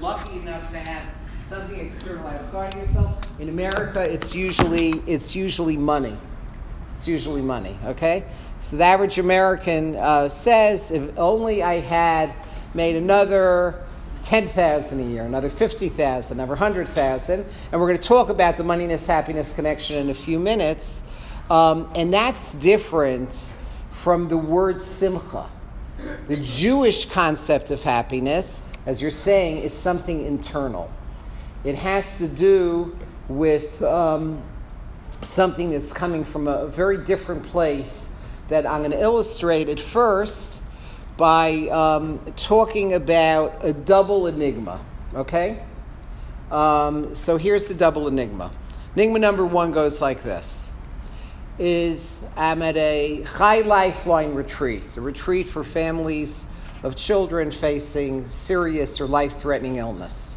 lucky enough to have something external outside yourself. In America, it's usually it's usually money. It's usually money. Okay, so the average American uh, says, if only I had made another 10,000 a year, another 50,000, another 100,000. And we're going to talk about the moneyness happiness connection in a few minutes. Um, and that's different from the word simcha. The Jewish concept of happiness, as you're saying, is something internal. It has to do with um, something that's coming from a very different place that I'm going to illustrate at first by um, talking about a double enigma. Okay? Um, so here's the double enigma. Enigma number one goes like this is I'm at a Chai Lifeline retreat, a retreat for families of children facing serious or life threatening illness.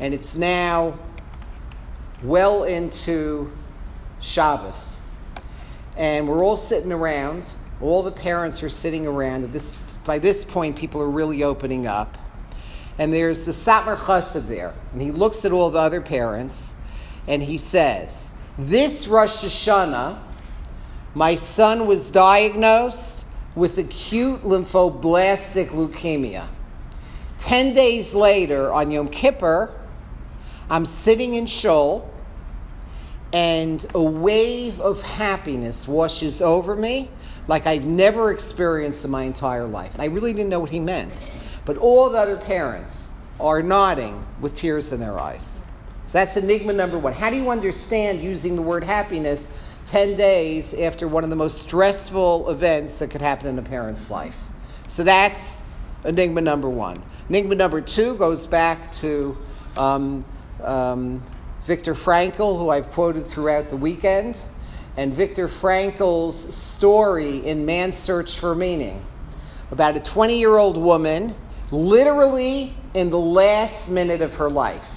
And it's now well into Shabbos. And we're all sitting around. All the parents are sitting around. This, by this point, people are really opening up. And there's the Satmar Chassid there. And he looks at all the other parents and he says, This Rosh Hashanah, my son was diagnosed with acute lymphoblastic leukemia. Ten days later, on Yom Kippur, I'm sitting in Shul, and a wave of happiness washes over me like I've never experienced in my entire life. And I really didn't know what he meant. But all the other parents are nodding with tears in their eyes. So that's enigma number one. How do you understand using the word happiness 10 days after one of the most stressful events that could happen in a parent's life? So that's enigma number one. Enigma number two goes back to um, um, Viktor Frankl, who I've quoted throughout the weekend, and Viktor Frankl's story in Man's Search for Meaning about a 20 year old woman, literally in the last minute of her life.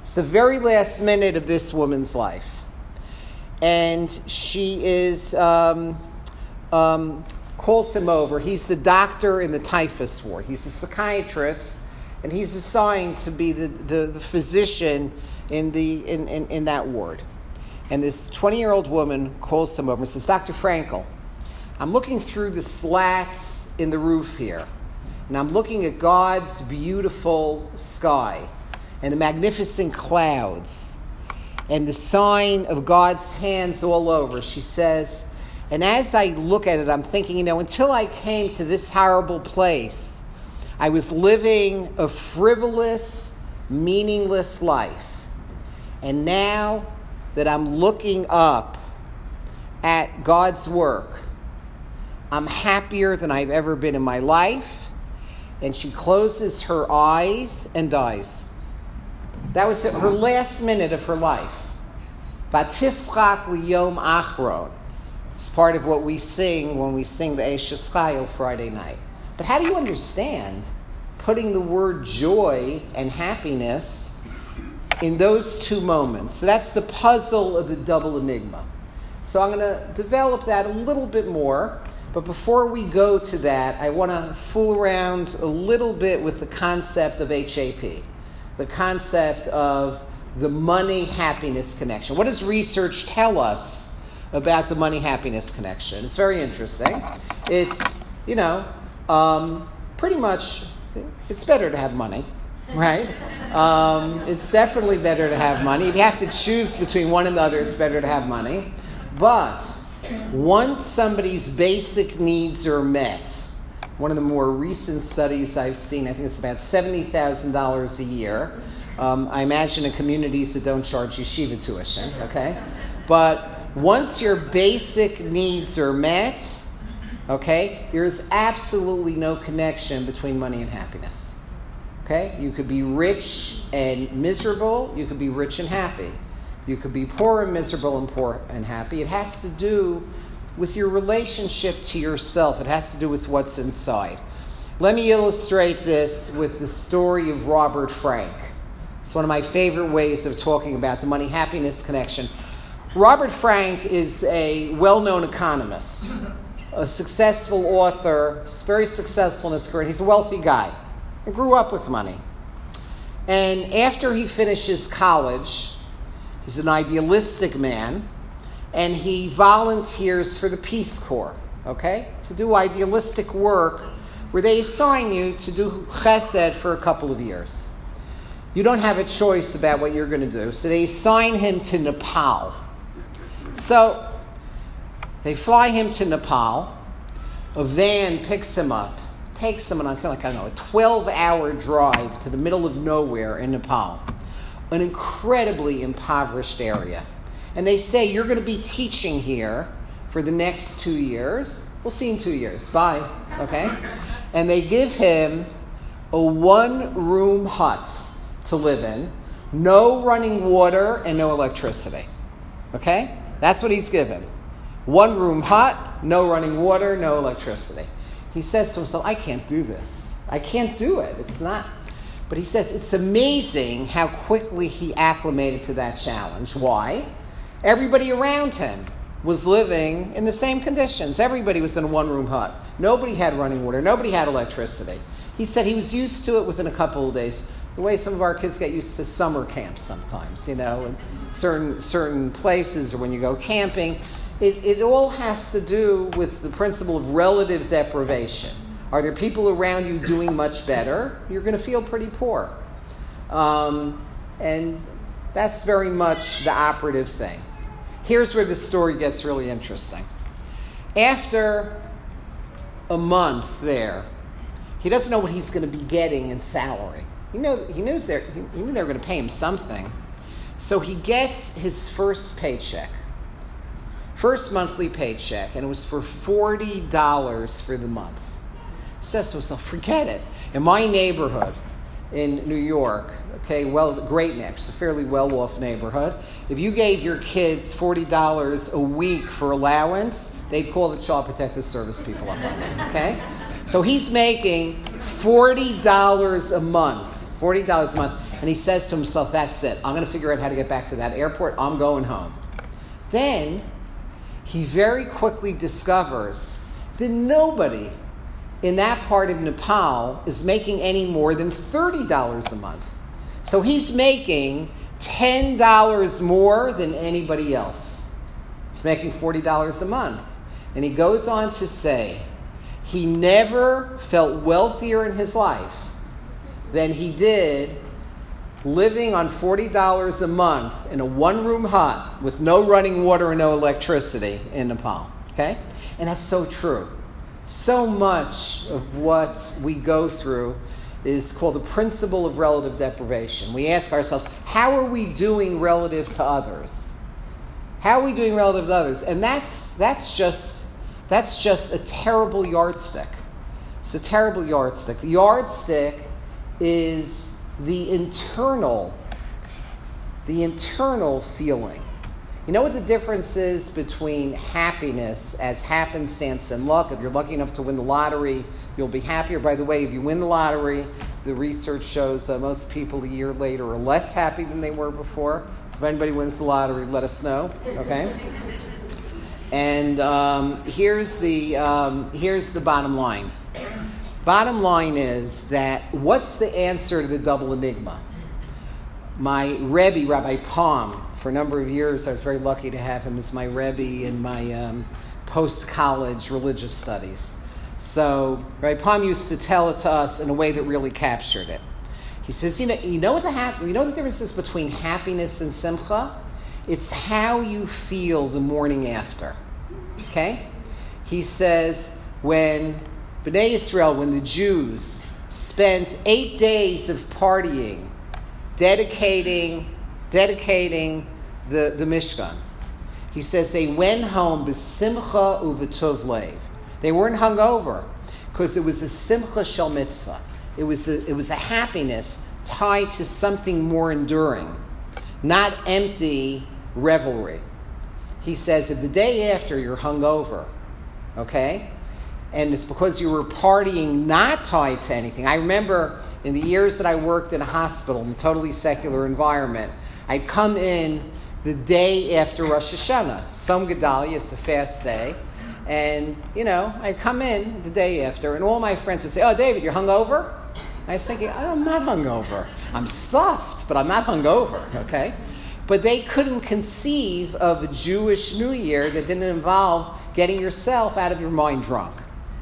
It's the very last minute of this woman's life. And she is, um, um, calls him over. He's the doctor in the typhus ward, he's a psychiatrist, and he's assigned to be the, the, the physician in, the, in, in, in that ward. And this 20 year old woman calls him over and says, Dr. Frankl, I'm looking through the slats in the roof here, and I'm looking at God's beautiful sky and the magnificent clouds and the sign of God's hands all over. She says, and as I look at it, I'm thinking, you know, until I came to this horrible place, I was living a frivolous, meaningless life. And now that I'm looking up at God's work, I'm happier than I've ever been in my life. And she closes her eyes and dies. That was her last minute of her life. Vatischak liyom achron. It's part of what we sing when we sing the Eshes Chayil Friday night. But how do you understand putting the word joy and happiness in those two moments. So that's the puzzle of the double enigma. So I'm going to develop that a little bit more. But before we go to that, I want to fool around a little bit with the concept of HAP, the concept of the money happiness connection. What does research tell us about the money happiness connection? It's very interesting. It's, you know, um, pretty much, it's better to have money right? Um, it's definitely better to have money. If you have to choose between one and the other, it's better to have money. But once somebody's basic needs are met, one of the more recent studies I've seen, I think it's about $70,000 a year. Um, I imagine in communities that don't charge yeshiva tuition, okay? But once your basic needs are met, okay, there is absolutely no connection between money and happiness. Okay? You could be rich and miserable, you could be rich and happy. You could be poor and miserable and poor and happy. It has to do with your relationship to yourself. It has to do with what's inside. Let me illustrate this with the story of Robert Frank. It's one of my favorite ways of talking about the money happiness connection. Robert Frank is a well known economist, a successful author, very successful in his career. He's a wealthy guy and grew up with money. And after he finishes college, he's an idealistic man, and he volunteers for the Peace Corps, okay, to do idealistic work where they assign you to do chesed for a couple of years. You don't have a choice about what you're going to do. So they assign him to Nepal. So they fly him to Nepal. A van picks him up, takes him on something like, I don't know, a 12 hour drive to the middle of nowhere in Nepal, an incredibly impoverished area. And they say, You're going to be teaching here for the next two years. We'll see in two years. Bye. Okay? And they give him a one room hut to live in, no running water, and no electricity. Okay? That's what he's given. One room hut, no running water, no electricity. He says to himself, I can't do this. I can't do it. It's not. But he says it's amazing how quickly he acclimated to that challenge. Why? Everybody around him was living in the same conditions. Everybody was in a one room hut. Nobody had running water. Nobody had electricity. He said he was used to it within a couple of days the way some of our kids get used to summer camps sometimes, you know, in certain certain places or when you go camping. It, it all has to do with the principle of relative deprivation. Are there people around you doing much better? You're going to feel pretty poor. Um, and that's very much the operative thing. Here's where the story gets really interesting. After a month there, he doesn't know what he's going to be getting in salary. He, know, he, knows they're he knew they were going to pay him something. So he gets his first paycheck, first monthly paycheck, and it was for $40 for the month. Says to himself, forget it. In my neighborhood in New York, okay, well, Great Neck, a fairly well off neighborhood. If you gave your kids $40 a week for allowance, they'd call the Child Protective Service people up on okay? So he's making $40 a month $40 a month. And he says to himself, That's it. I'm to figure out how to get back to that airport. I'm going home. Then he very quickly discovers that nobody in that part of Nepal is making any more than $30 a month. So he's making $10 more than anybody else. He's making $40 a month. And he goes on to say, he never felt wealthier in his life than he did living on $40 a month in a one room hut with no running water and no electricity in Nepal. Okay? And that's so true. So much of what we go through is called the principle of relative deprivation. We ask ourselves, how are we doing relative to others? How are we doing relative to others? And that's, that's, just, that's just a terrible yardstick. It's a terrible yardstick. The yardstick is the internal, the internal feeling. You know what the difference is between happiness as happenstance and luck? If you're lucky enough to win the lottery, you'll be happier. By the way, if you win the lottery, the research shows that most people a year later are less happy than they were before. So if anybody wins the lottery, let us know. Okay. And um, here's the um, here's the bottom line. Bottom line is that what's the answer to the double enigma? My Rebbe, Rabbi Pam, for a number of years, I was very lucky to have him as my Rebbe in my um, post college religious studies. So, right, Pam used to tell it to us in a way that really captured it. He says, you know, you know what the hap- you know the difference is between happiness and simcha? It's how you feel the morning after. Okay? He says, when Bnei Israel, when the Jews spent eight days of partying, dedicating, dedicating the, the Mishkan, he says they went home b'simcha u'v'tov lev. They weren't hungover because it was a simcha shel mitzvah. It was a, it was a happiness tied to something more enduring, not empty revelry. He says if the day after you're hungover, okay, and it's because you were partying not tied to anything. I remember in the years that I worked in a hospital, in a totally secular environment, I'd come in the day after Rosh Hashanah, Tzom Gedalia, it's a fast day. And, you know, I'd come in the day after, and all my friends would say, Oh, David, you're hungover? I was thinking, oh, I'm not hungover. I'm stuffed, but I'm not hungover, okay? But they couldn't conceive of a Jewish New Year that didn't involve getting yourself out of your mind drunk,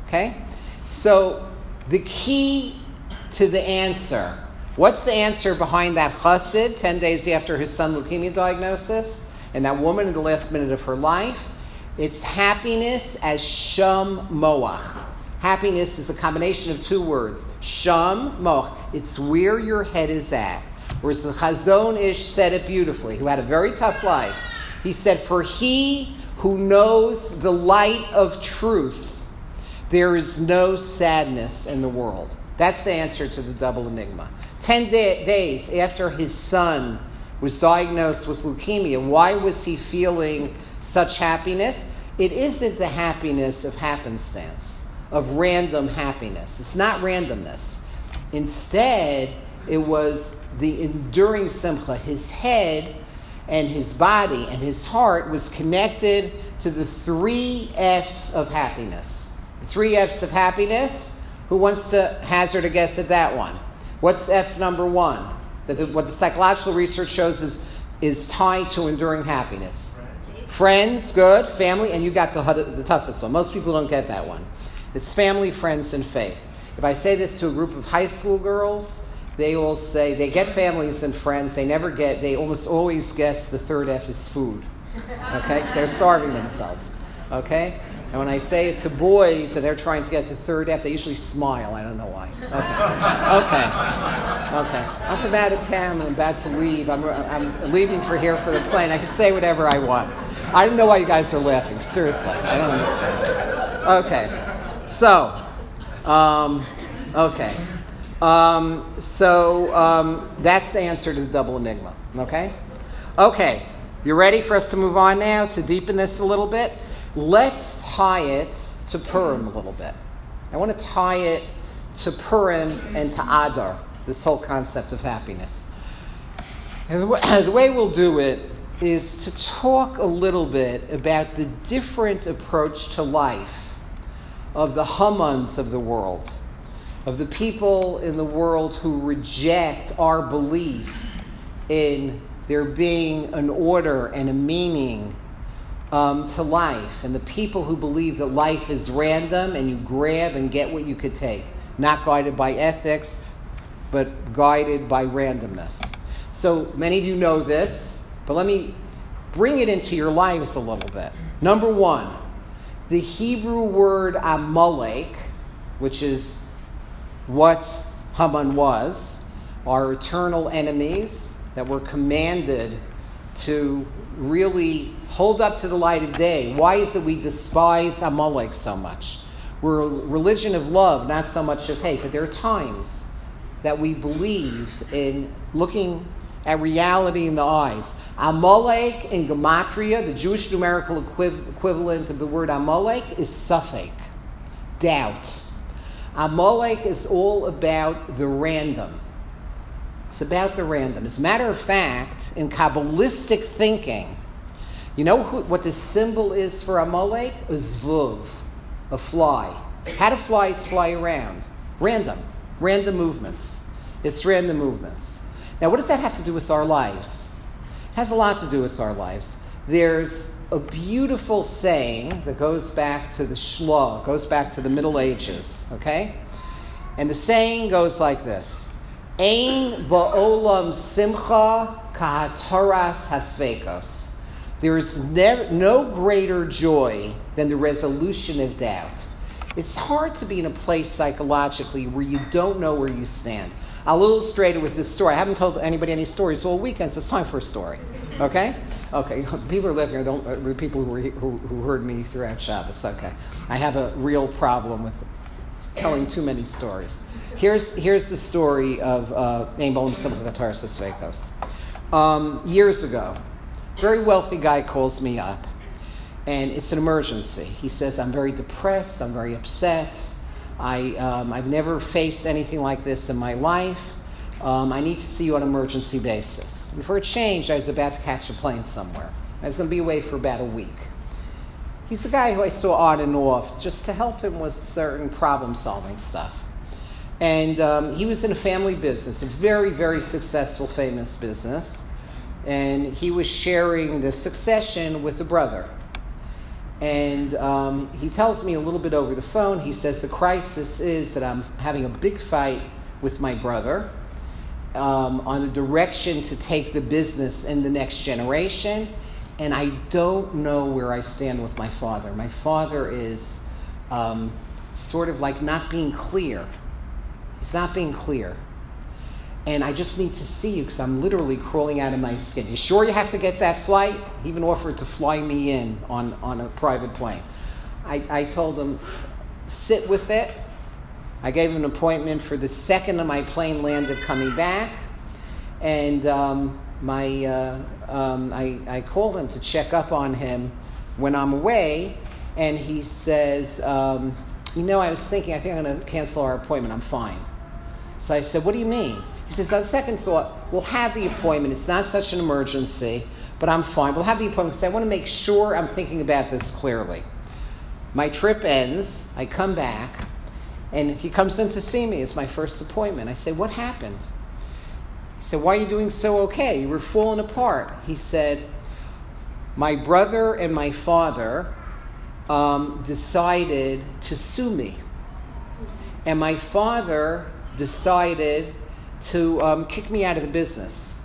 okay? So the key to the answer what's the answer behind that chassid 10 days after his son leukemia diagnosis and that woman in the last minute of her life? It's happiness as sham moach. Happiness is a combination of two words, sham moach. It's where your head is at. Whereas the Chazon Ish said it beautifully, who had a very tough life. He said, For he who knows the light of truth, there is no sadness in the world. That's the answer to the double enigma. Ten day- days after his son was diagnosed with leukemia, why was he feeling such happiness? It isn't the happiness of happenstance, of random happiness. It's not randomness. Instead, it was the enduring simcha. His head and his body and his heart was connected to the three F's of happiness. The three F's of happiness. Who wants to hazard a guess at that one? What's F number one? That the, what the psychological research shows is, is tied to enduring happiness. Friends, good. Family, and you got the, the toughest one. Most people don't get that one. It's family, friends, and faith. If I say this to a group of high school girls, they will say they get families and friends. They never get, they almost always guess the third F is food. Okay? Because they're starving themselves. Okay? And when I say it to boys and they're trying to get to third F, they usually smile. I don't know why. Okay. Okay. Okay. I'm from out of town and I'm about to leave. I'm, I'm leaving for here for the plane. I can say whatever I want. I don't know why you guys are laughing. Seriously. I don't understand. Okay. So, um, okay. Um, so um, that's the answer to the double enigma. Okay? Okay. You ready for us to move on now to deepen this a little bit? Let's tie it to Purim a little bit. I want to tie it to Purim and to Adar, this whole concept of happiness. And the way, the way we'll do it is to talk a little bit about the different approach to life of the Hamans of the world of the people in the world who reject our belief in there being an order and a meaning um, to life, and the people who believe that life is random and you grab and get what you could take, not guided by ethics, but guided by randomness. So many of you know this, but let me bring it into your lives a little bit. Number one, the Hebrew word Amalek, which is what Haman was, our eternal enemies that were commanded to really hold up to the light of day. Why is it we despise Amalek so much? We're a religion of love, not so much of hate, but there are times that we believe in looking at reality in the eyes. Amalek in Gematria, the Jewish numerical equivalent of the word Amalek, is Safek, doubt. Amalek is all about the random. It's about the random. As a matter of fact, in Kabbalistic thinking, you know who, what the symbol is for Amalek? A zvuv, a fly. How do flies fly around? Random. Random movements. It's random movements. Now, what does that have to do with our lives? It has a lot to do with our lives. There's a beautiful saying that goes back to the Shloh, goes back to the Middle Ages, okay? And the saying goes like this Ein ba'olam simcha kahataras hasvekos. There is never, no greater joy than the resolution of doubt. It's hard to be in a place psychologically where you don't know where you stand. I'll illustrate it with this story. I haven't told anybody any stories all weekend, so it's time for a story. Okay? Okay, people are living here, don't, uh, people who, who, who heard me throughout Shabbos. Okay. I have a real problem with telling too many stories. Here's, here's the story of uh, Bolam Simcha Um Years ago, very wealthy guy calls me up, and it's an emergency. He says, I'm very depressed, I'm very upset. I, um, I've never faced anything like this in my life. Um, I need to see you on an emergency basis. And for a change, I was about to catch a plane somewhere. I was going to be away for about a week. He's a guy who I saw on and off just to help him with certain problem solving stuff. And um, he was in a family business, a very, very successful, famous business. And he was sharing the succession with a brother. And um, he tells me a little bit over the phone. He says, The crisis is that I'm having a big fight with my brother um, on the direction to take the business in the next generation. And I don't know where I stand with my father. My father is um, sort of like not being clear. He's not being clear. And I just need to see you because I'm literally crawling out of my skin. You sure you have to get that flight? He even offered to fly me in on, on a private plane. I, I told him, sit with it. I gave him an appointment for the second of my plane landed coming back. And um, my, uh, um, I, I called him to check up on him when I'm away. And he says, um, You know, I was thinking, I think I'm going to cancel our appointment. I'm fine. So I said, What do you mean? He says, On second thought, we'll have the appointment. It's not such an emergency, but I'm fine. We'll have the appointment because I want to make sure I'm thinking about this clearly. My trip ends. I come back, and he comes in to see me. It's my first appointment. I say, What happened? He said, Why are you doing so okay? You were falling apart. He said, My brother and my father um, decided to sue me. And my father decided to um, kick me out of the business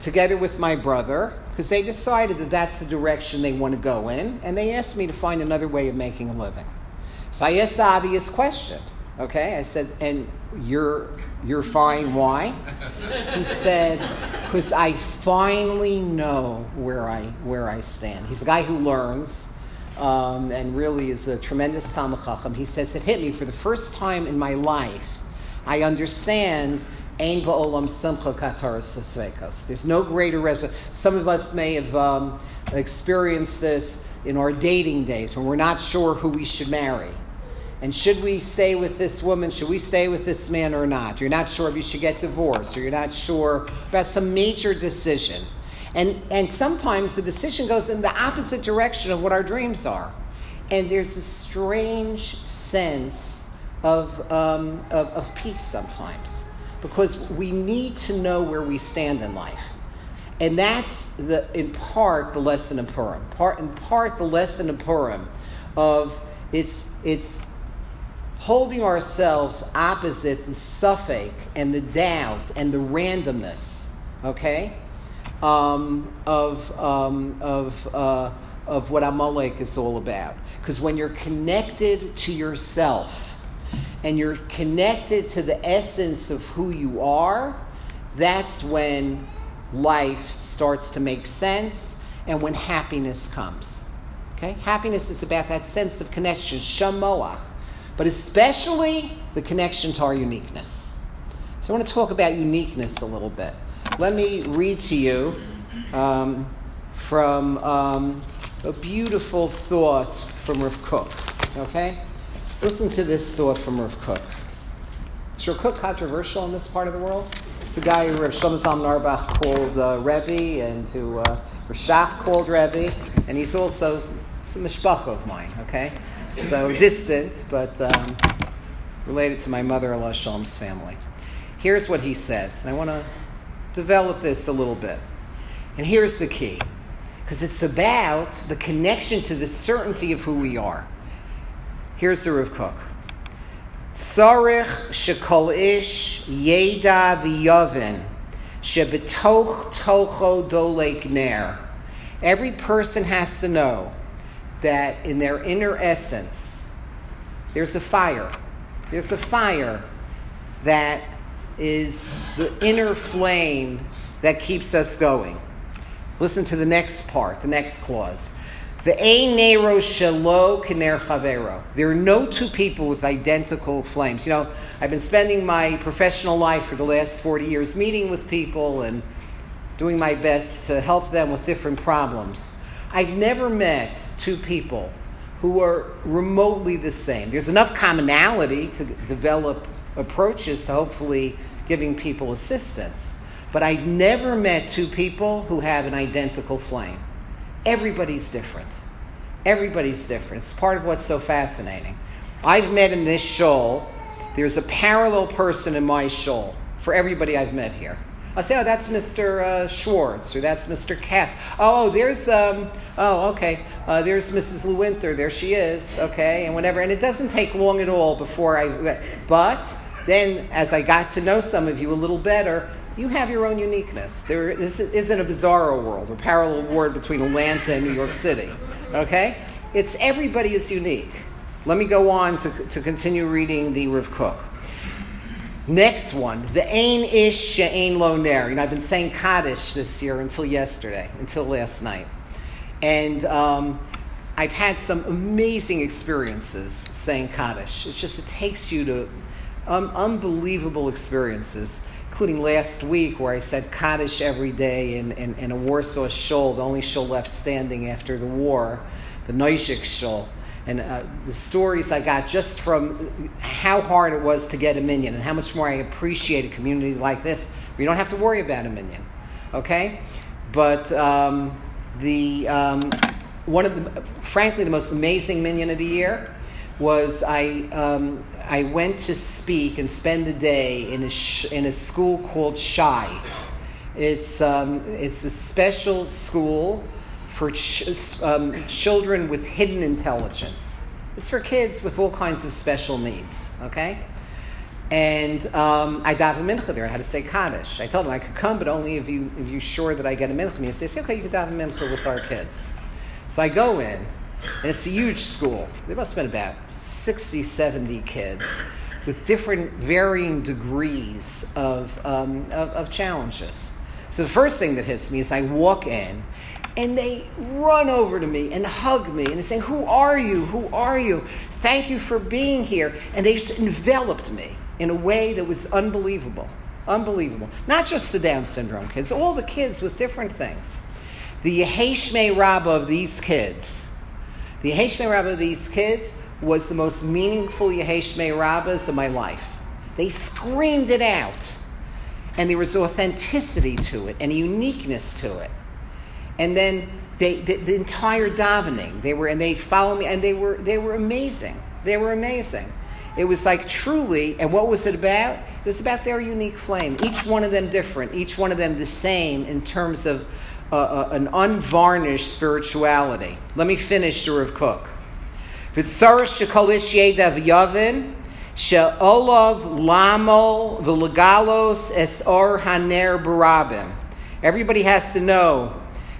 together with my brother because they decided that that's the direction they want to go in and they asked me to find another way of making a living so i asked the obvious question okay i said and you're you're fine why he said because i finally know where i where i stand he's a guy who learns um, and really is a tremendous Talmud Chacham. He says, It hit me for the first time in my life. I understand There's no greater resurrection. Some of us may have um, experienced this in our dating days when we're not sure who we should marry. And should we stay with this woman? Should we stay with this man or not? You're not sure if you should get divorced, or you're not sure about some major decision. And, and sometimes the decision goes in the opposite direction of what our dreams are. And there's a strange sense of, um, of, of peace sometimes because we need to know where we stand in life. And that's the, in part the lesson of Purim. Part, in part the lesson of Purim of it's, it's holding ourselves opposite the safek and the doubt and the randomness, okay? um, of, um, of, uh, of what Amalek is all about. Because when you're connected to yourself and you're connected to the essence of who you are, that's when life starts to make sense and when happiness comes. Okay? Happiness is about that sense of connection, shamoach, but especially the connection to our uniqueness. So I want to talk about uniqueness a little bit let me read to you um, from um, a beautiful thought from Rav Kook. Okay? Listen to this thought from Rav Kook. Is Rav Kook controversial in this part of the world? It's the guy who Rav Shlomo Zalman Auerbach called uh, Rebbe and who uh, Rav Shach called Rebbe, and he's also a mishpacha of mine, okay? So distant, but um, related to my mother-in-law Shalom's family. Here's what he says, and I want to develop this a little bit. And here's the key because it's about the connection to the certainty of who we are. Here's the Rav Kook. Tzarich shekol ish yeda v'yavin shebetoch tocho dolek ner. Every person has to know that in their inner essence, there's a fire. There's a fire that is the inner flame that keeps us going. Listen to the next part, the next clause. There are no two people with identical flames. You know, I've been spending my professional life for the last 40 years meeting with people and doing my best to help them with different problems. I've never met two people who are remotely the same. There's enough commonality to develop approaches to hopefully giving people assistance. But I've never met two people who have an identical flame. Everybody's different. Everybody's different. It's part of what's so fascinating. I've met in this shul there's a parallel person in my shul for everybody I've met here. I'll say, oh, that's Mr. Uh, Schwartz, or that's Mr. Kath. Oh, there's, um, oh, okay, uh, there's Mrs. Lewinter. There she is, okay, and whatever. And it doesn't take long at all before I, but then as I got to know some of you a little better, you have your own uniqueness. There this isn't a bizarro world or parallel world between Atlanta and New York City, okay? It's everybody is unique. Let me go on to, to continue reading the Rav Kook. Next one, the Ain Ish She'ain Lo Ner. You know, I've been saying Kaddish this year until yesterday, until last night. And um, I've had some amazing experiences saying Kaddish. It's just, it takes you to um, unbelievable experiences, including last week where I said Kaddish every day in, in a Warsaw shul, the only shul left standing after the war, the Nozyk shul and uh, the stories I got just from how hard it was to get a minion and how much more I appreciate a community like this where you don't have to worry about a minion, Okay? But um, the, um, one of the, frankly, the most amazing minion of the year was I, um, I went to speak and spend the day in a, sh- in a school called Shai. It's, um, it's a special school for ch- um, children with hidden intelligence. It's for kids with all kinds of special needs, okay? And um, I daven mincha there. I had to say Kaddish. I told them I could come, but only if, you, if you're sure that I get a mincha. And they say, okay, you can daven mincha with our kids. So I go in, and it's a huge school. There must have been about 60, 70 kids with different varying degrees of, um, of, of challenges. So the first thing that hits me is I walk in, and they run over to me and hug me and they say, Who are you? Who are you? Thank you for being here. And they just enveloped me in a way that was unbelievable. Unbelievable. Not just the Down syndrome kids, all the kids with different things. The Yeheshme Rabbah of these kids, the Yeheshme Rabbah of these kids was the most meaningful Yeheshme Rabbahs of my life. They screamed it out. And there was authenticity to it and a uniqueness to it. And then they, the, the, entire davening they were and they followed me and they were they were amazing. They were amazing. It was like truly and what was it about? It was about their unique flame. Each one of them different. Each one of them the same in terms of an unvarnished spirituality let me finish the Rav V'tzarech shekolish yedav yavin v'legalos es or haner everybody has to know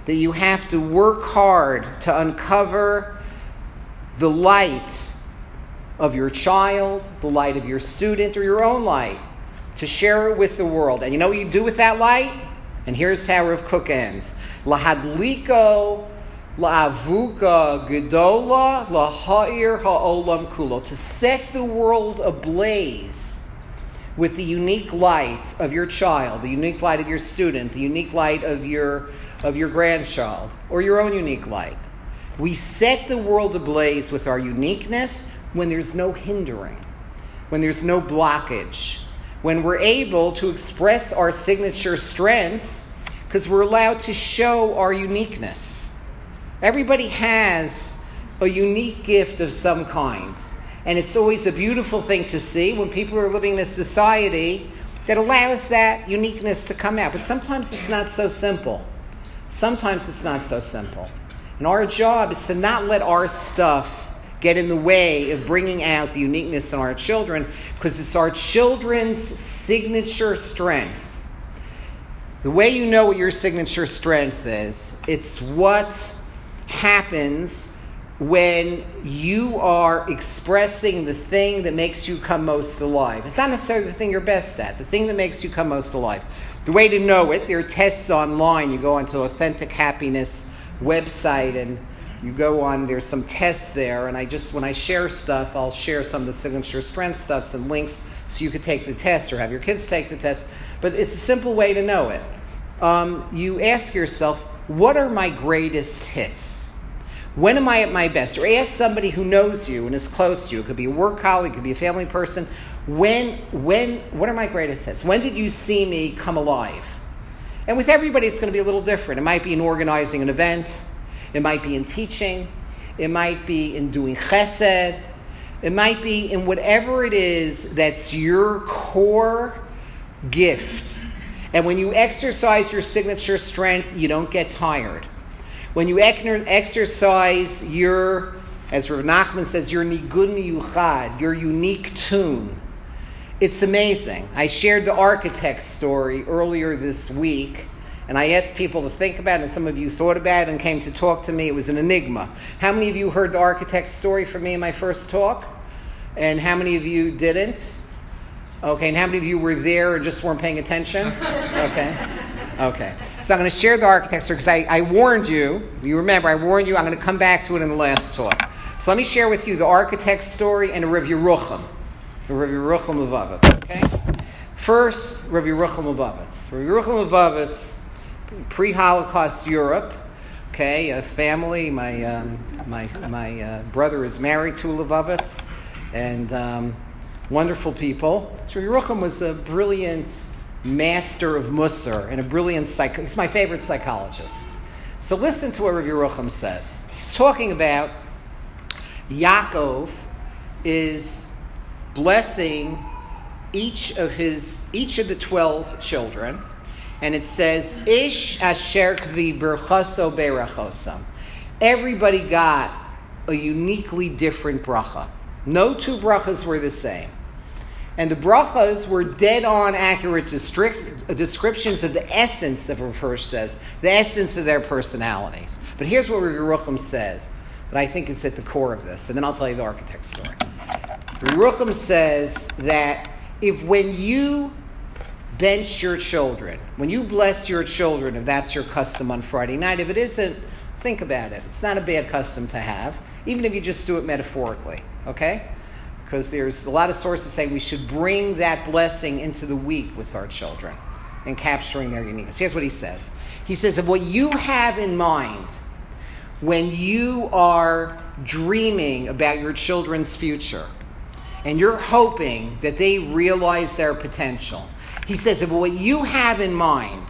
that you have to work hard to uncover the light of your child, the light of your student, or your own light, to share it with the world. And you know what you do with that light? And here's how Rav Kook ends. Lahadliko la'avuka gedola laha'ir ha'olam kulo. To set the world ablaze with the unique light of your child, the unique light of your student, the unique light of your of your grandchild or your own unique light. We set the world ablaze with our uniqueness when there's no hindering, when there's no blockage, when we're able to express our signature strengths because we're allowed to show our uniqueness. Everybody has a unique gift of some kind. And it's always a beautiful thing to see when people are living in a society that allows that uniqueness to come out. But sometimes it's not so simple. Sometimes it's not so simple. And our job is to not let our stuff get in the way of bringing out the uniqueness in our children because it's our children's signature strength. The way you know what your signature strength is, it's what happens when you are expressing the thing that makes you come most alive. It's not necessarily the thing you're best at, the thing that makes you come most alive. The way to know it, there are tests online. You go onto Authentic Happiness website and you go on, there's some tests there. And I just, when I share stuff, I'll share some of the signature strength stuff, some links so you could take the test or have your kids take the test. But it's a simple way to know it. Um, you ask yourself, what are my greatest hits? When am I at my best? Or ask somebody who knows you and is close to you. It could be a work colleague, it could be a family person. When, when, what are my greatest hits? When did you see me come alive? And with everybody, it's going to be a little different. It might be in organizing an event, it might be in teaching, it might be in doing chesed, It might be in whatever it is that's your core gift. And when you exercise your signature strength, you don't get tired. When you exercise your, as Rav Nachman says, your nigun yuchad, your unique tune, it's amazing. I shared the architect story earlier this week, and I asked people to think about it, and some of you thought about it and came to talk to me. It was an enigma. How many of you heard the architect story from me in my first talk? And how many of you didn't? Okay, and how many of you were there and just weren't paying attention? Okay. Okay. So I'm going to share the architecture because I, I warned you. You remember, I warned you. I'm going to come back to it in the last talk. So let me share with you the architect story and a Rav Yerucham. Rav Yerucham Levovitz. Okay? First, Rav Yerucham Levovitz. Rav Yerucham Levovitz, pre-Holocaust Europe. Okay, a family. My um, my my uh, brother is married to a Levovitz, and um, wonderful people. So Yerucham was a brilliant master of Musar and a brilliant psych. He's my favorite psychologist. So listen to what Rav Yerucham says. He's talking about Yaakov is blessing each of his each of the 12 children and it says ish asher kvi berchaso berachosam everybody got a uniquely different bracha no two brachas were the same and the brachas were dead on accurate descriptions of the essence of what Hirsch says, the essence of their personalities. But here's what Yerucham says that I think is at the core of this, and then I'll tell you the architect's story. Rucham says that if when you bench your children, when you bless your children, if that's your custom on Friday night, if it isn't, think about it. It's not a bad custom to have, even if you just do it metaphorically, okay? Because there's a lot of sources saying we should bring that blessing into the week with our children and capturing their uniqueness. Here's what he says He says, if what you have in mind when you are dreaming about your children's future, and you're hoping that they realize their potential. He says, if what you have in mind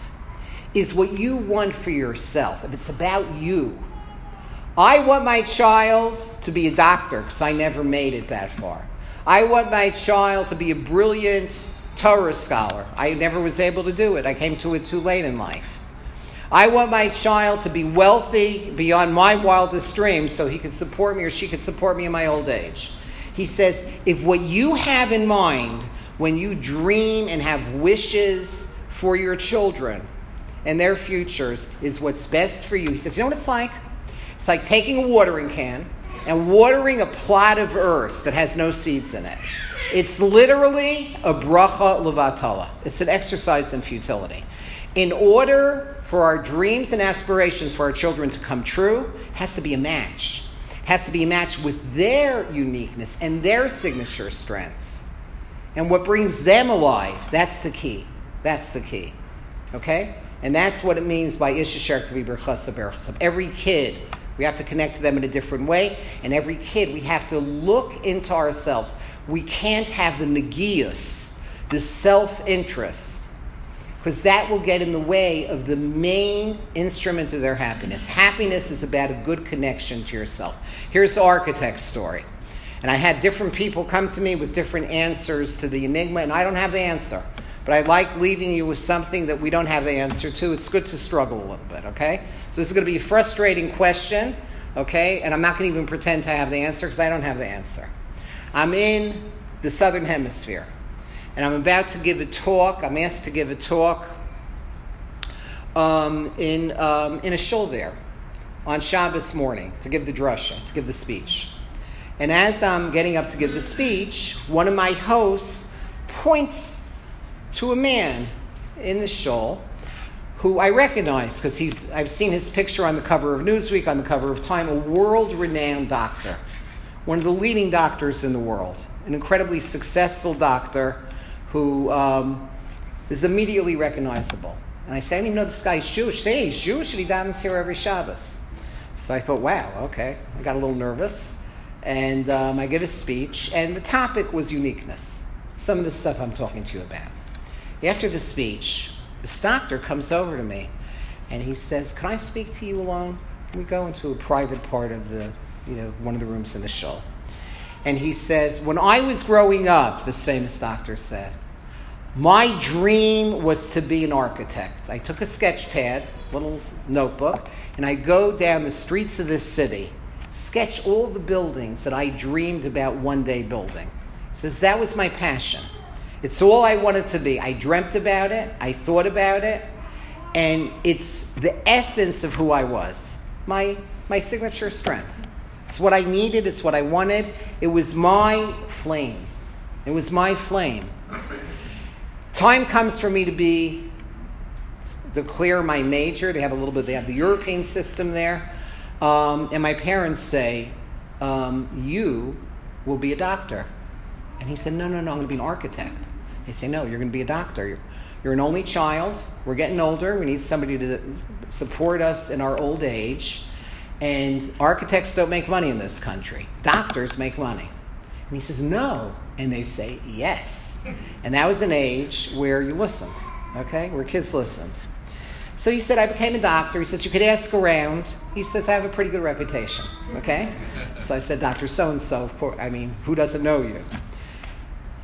is what you want for yourself, if it's about you, I want my child to be a doctor because I never made it that far. I want my child to be a brilliant Torah scholar. I never was able to do it. I came to it too late in life. I want my child to be wealthy beyond my wildest dreams so he could support me or she could support me in my old age. He says, if what you have in mind when you dream and have wishes for your children and their futures is what's best for you, he says, you know what it's like? It's like taking a watering can and watering a plot of earth that has no seeds in it. It's literally a bracha levatala. It's an exercise in futility. In order for our dreams and aspirations for our children to come true, has to be a match has to be matched with their uniqueness and their signature strengths. And what brings them alive, that's the key. That's the key. Okay? And that's what it means by Ishashar Berchasab. Every kid, we have to connect to them in a different way. And every kid, we have to look into ourselves. We can't have the negius, the self interest, because that will get in the way of the main instrument of their happiness. Happiness is about a good connection to yourself. Here's the architect's story. And I had different people come to me with different answers to the enigma, and I don't have the answer. But I like leaving you with something that we don't have the answer to. It's good to struggle a little bit, okay? So this is going to be a frustrating question, okay? And I'm not going to even pretend to have the answer because I don't have the answer. I'm in the southern hemisphere and I'm about to give a talk. I'm asked to give a talk um, in, um, in a shul there on Shabbos morning to give the drasha, to give the speech. And as I'm getting up to give the speech, one of my hosts points to a man in the shul who I recognize because he's I've seen his picture on the cover of Newsweek, on the cover of Time, a world-renowned doctor, one of the leading doctors in the world, an incredibly successful doctor who um, is immediately recognizable. And I say, I don't even know this guy's Jewish. Say, he's Jewish and he dances here every Shabbos. So I thought, wow, okay. I got a little nervous. And um, I give a speech, and the topic was uniqueness. Some of the stuff I'm talking to you about. After the speech, this doctor comes over to me and he says, Can I speak to you alone? We go into a private part of the, you know, one of the rooms in the shul. And he says, When I was growing up, this famous doctor said, my dream was to be an architect. I took a sketch pad, little notebook, and I go down the streets of this city, sketch all the buildings that I dreamed about one day building. He says that was my passion. It's all I wanted to be. I dreamt about it, I thought about it, and it's the essence of who I was. My my signature strength. It's what I needed, it's what I wanted. It was my flame. It was my flame. Time comes for me to be declare my major. They have a little bit. They have the European system there, um, and my parents say, um, "You will be a doctor." And he said, "No, no, no. I'm going to be an architect." They say, "No, you're going to be a doctor. You're, you're an only child. We're getting older. We need somebody to support us in our old age." And architects don't make money in this country. Doctors make money. And he says, No. And they say, Yes. And that was an age where you listened, okay, where kids listened. So he said, I became a doctor. He says, You could ask around. He says, I have a pretty good reputation, okay? So I said, Dr. So and so, I mean, who doesn't know you?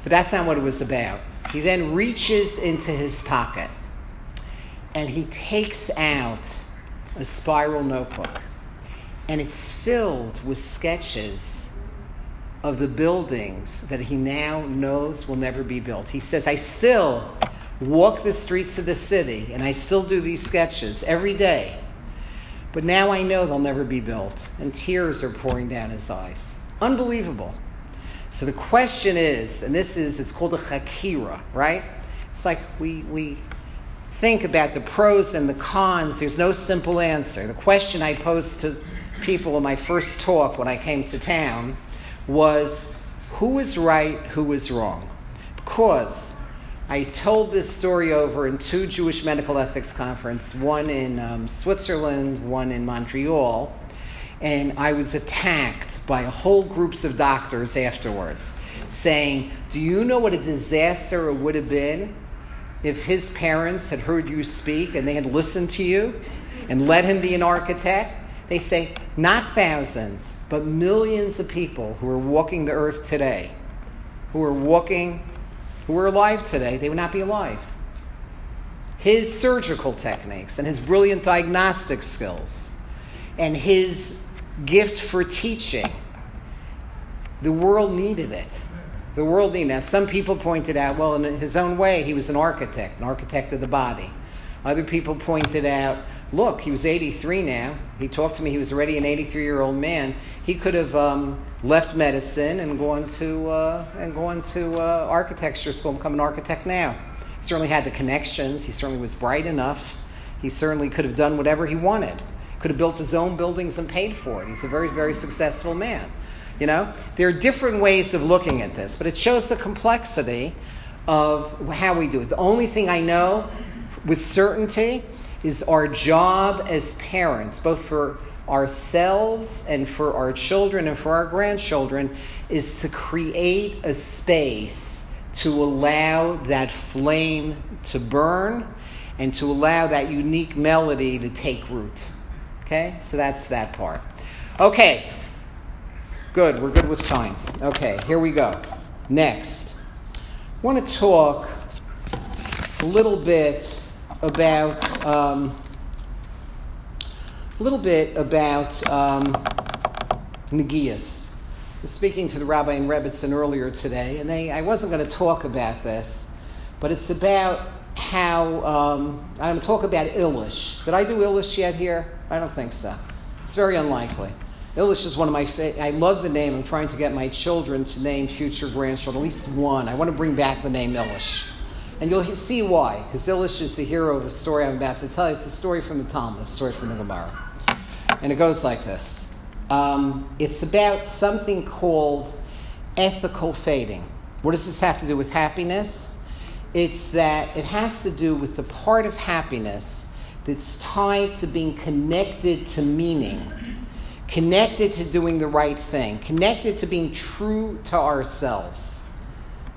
But that's not what it was about. He then reaches into his pocket and he takes out a spiral notebook and it's filled with sketches of the buildings that he now knows will never be built. He says, I still walk the streets of the city and I still do these sketches every day. But now I know they'll never be built. And tears are pouring down his eyes. Unbelievable. So the question is, and this is, it's called a chakira, right? It's like we, we think about the pros and the cons. There's no simple answer. The question I posed to people in my first talk when I came to town was who was right, who was wrong. Because I told this story over in two Jewish medical ethics conferences, one in um, Switzerland, one in Montreal, and I was attacked by whole groups of doctors afterwards, saying, "Do you know what a disaster it would have been if his parents had heard you speak and they had listened to you and let him be an architect?" They say, "Not thousands, but millions of people who are walking the earth today, who are walking, who are alive today, they would not be alive. His surgical techniques and his brilliant diagnostic skills and his gift for teaching, the world needed it. The world needed it. Some people pointed out, well, in his own way, he was an architect, an architect of the body. Other people pointed out, look, he was 83 now. He talked to me, he was already an 83 year old man. He could have um, left medicine and gone to, uh, and gone to uh, architecture school and become an architect now. He certainly had the connections, he certainly was bright enough. He certainly could have done whatever he wanted. Could have built his own buildings and paid for it. He's a very, very successful man. You know, there are different ways of looking at this, but it shows the complexity of how we do it. The only thing I know with certainty is our job as parents, both for ourselves and for our children and for our grandchildren, is to create a space to allow that flame to burn and to allow that unique melody to take root. Okay? So that's that part. Okay. Good. We're good with time. Okay, here we go. Next. I want to talk a little bit about um, a little bit about um, Negias. Speaking to the Rabbi in Rebbitzin earlier today, and they, I wasn't going to talk about this, but it's about how um, I'm going to talk about Ilish. Did I do Ilish yet here? I don't think so. It's very unlikely. Ilish is one of my favorite. I love the name. I'm trying to get my children to name future grandchildren, at least one. I want to bring back the name Ilish. And you'll see why. Because Ilish is the hero of a story I'm about to tell you. It's a story from the Talmud, a story from the Gemara. And it goes like this um, It's about something called ethical fading. What does this have to do with happiness? It's that it has to do with the part of happiness that's tied to being connected to meaning, connected to doing the right thing, connected to being true to ourselves.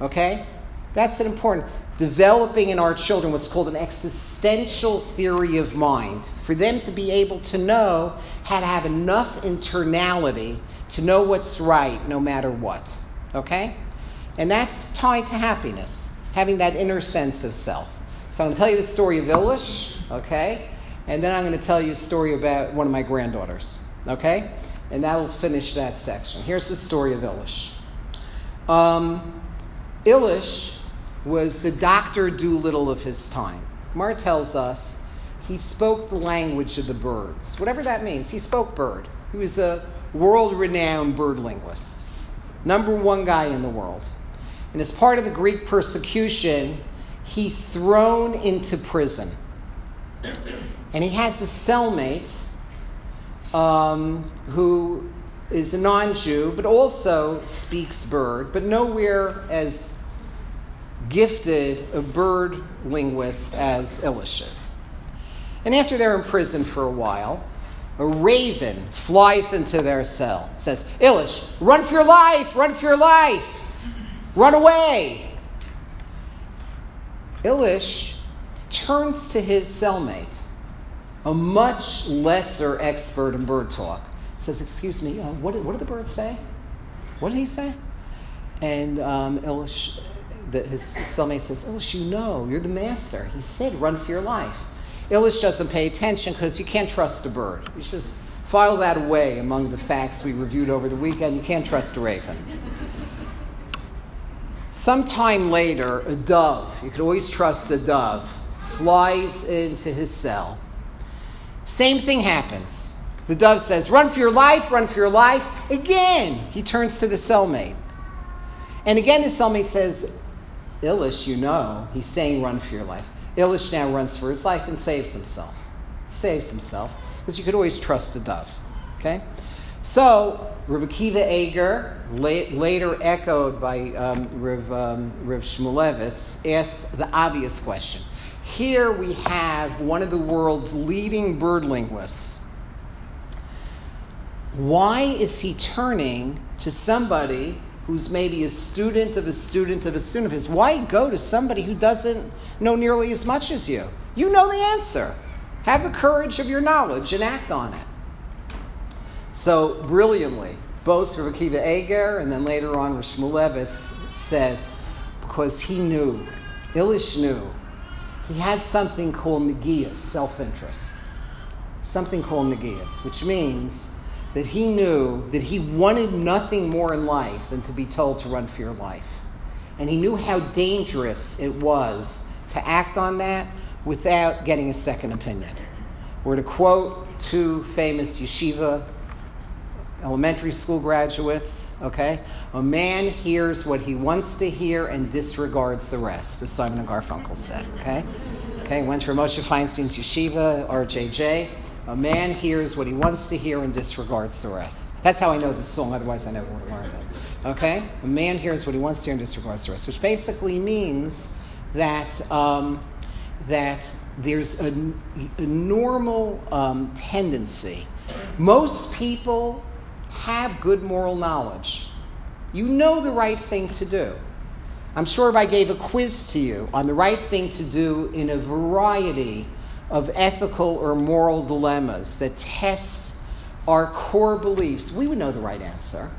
Okay? That's an important. developing in our children what's called an existential theory of mind, for them to be able to know how to have enough internality to know what's right no matter what. Okay? And that's tied to happiness, having that inner sense of self. So I'm going to tell you the story of Ilish, okay? And then I'm going to tell you a story about one of my granddaughters, okay? And that'll finish that section. Here's the story of Ilish. Um, Ilish was the Dr. Dolittle of his time. Gemara tells us he spoke the language of the birds, whatever that means. He spoke bird. He was a world renowned bird linguist, number one guy in the world. And as part of the Greek persecution, he's thrown into prison. And he has a cellmate um, who is a non Jew, but also speaks bird, but nowhere as gifted a bird linguist as Ilish is. And after they're in prison for a while, a raven flies into their cell, says, Ilish, run for your life, run for your life, run away. Ilish turns to his cellmate, a much lesser expert in bird talk, says, Excuse me, uh, what, did, what did the bird say? What did he say? And um, the, his cellmate says, Ilish, you know, you're the master. He said, run for your life. Ilish doesn't pay attention because you can't trust a bird. You just file that away among the facts we reviewed over the weekend. You can't trust a raven. Sometime later, a dove, you could always trust the dove, flies into his cell. Same thing happens. The dove says, Run for your life, run for your life. Again, he turns to the cellmate. And again, the cellmate says, Ilish, you know, he's saying, Run for your life. Ilish now runs for his life and saves himself. He saves himself because you could always trust the dove. Okay? So, Rav Akiva Eger, later echoed by um, Rav, um, Rav Shmulevitz, asks the obvious question. Here we have one of the world's leading bird linguists. Why is he turning to somebody who's maybe a student of a student of a student of his. Why go to somebody who doesn't know nearly as much as you? You know the answer. Have the courage of your knowledge and act on it. So, brilliantly, both Rav Akiva Eger and then later on Rav says, because he knew, Ilish knew, he had something called negias, self interest. Something called negias, which means that he knew that he wanted nothing more in life than to be told to run for your life. And he knew how dangerous it was to act on that without getting a second opinion. We're to quote two famous yeshiva elementary school graduates, okay? A man hears what he wants to hear and disregards the rest, as Simon and Garfunkel said, okay? Okay, went to Moshe Feinstein's yeshiva, RJJ. A man hears what he wants to hear and disregards the rest. That's how I know this song, otherwise, I never would have learned it. Okay? A man hears what he wants to hear and disregards the rest, which basically means that, um, that there's a, a normal um, tendency. Most people have good moral knowledge. You know the right thing to do. I'm sure if I gave a quiz to you on the right thing to do in a variety of ethical or moral dilemmas that test our core beliefs, we would know the right answer.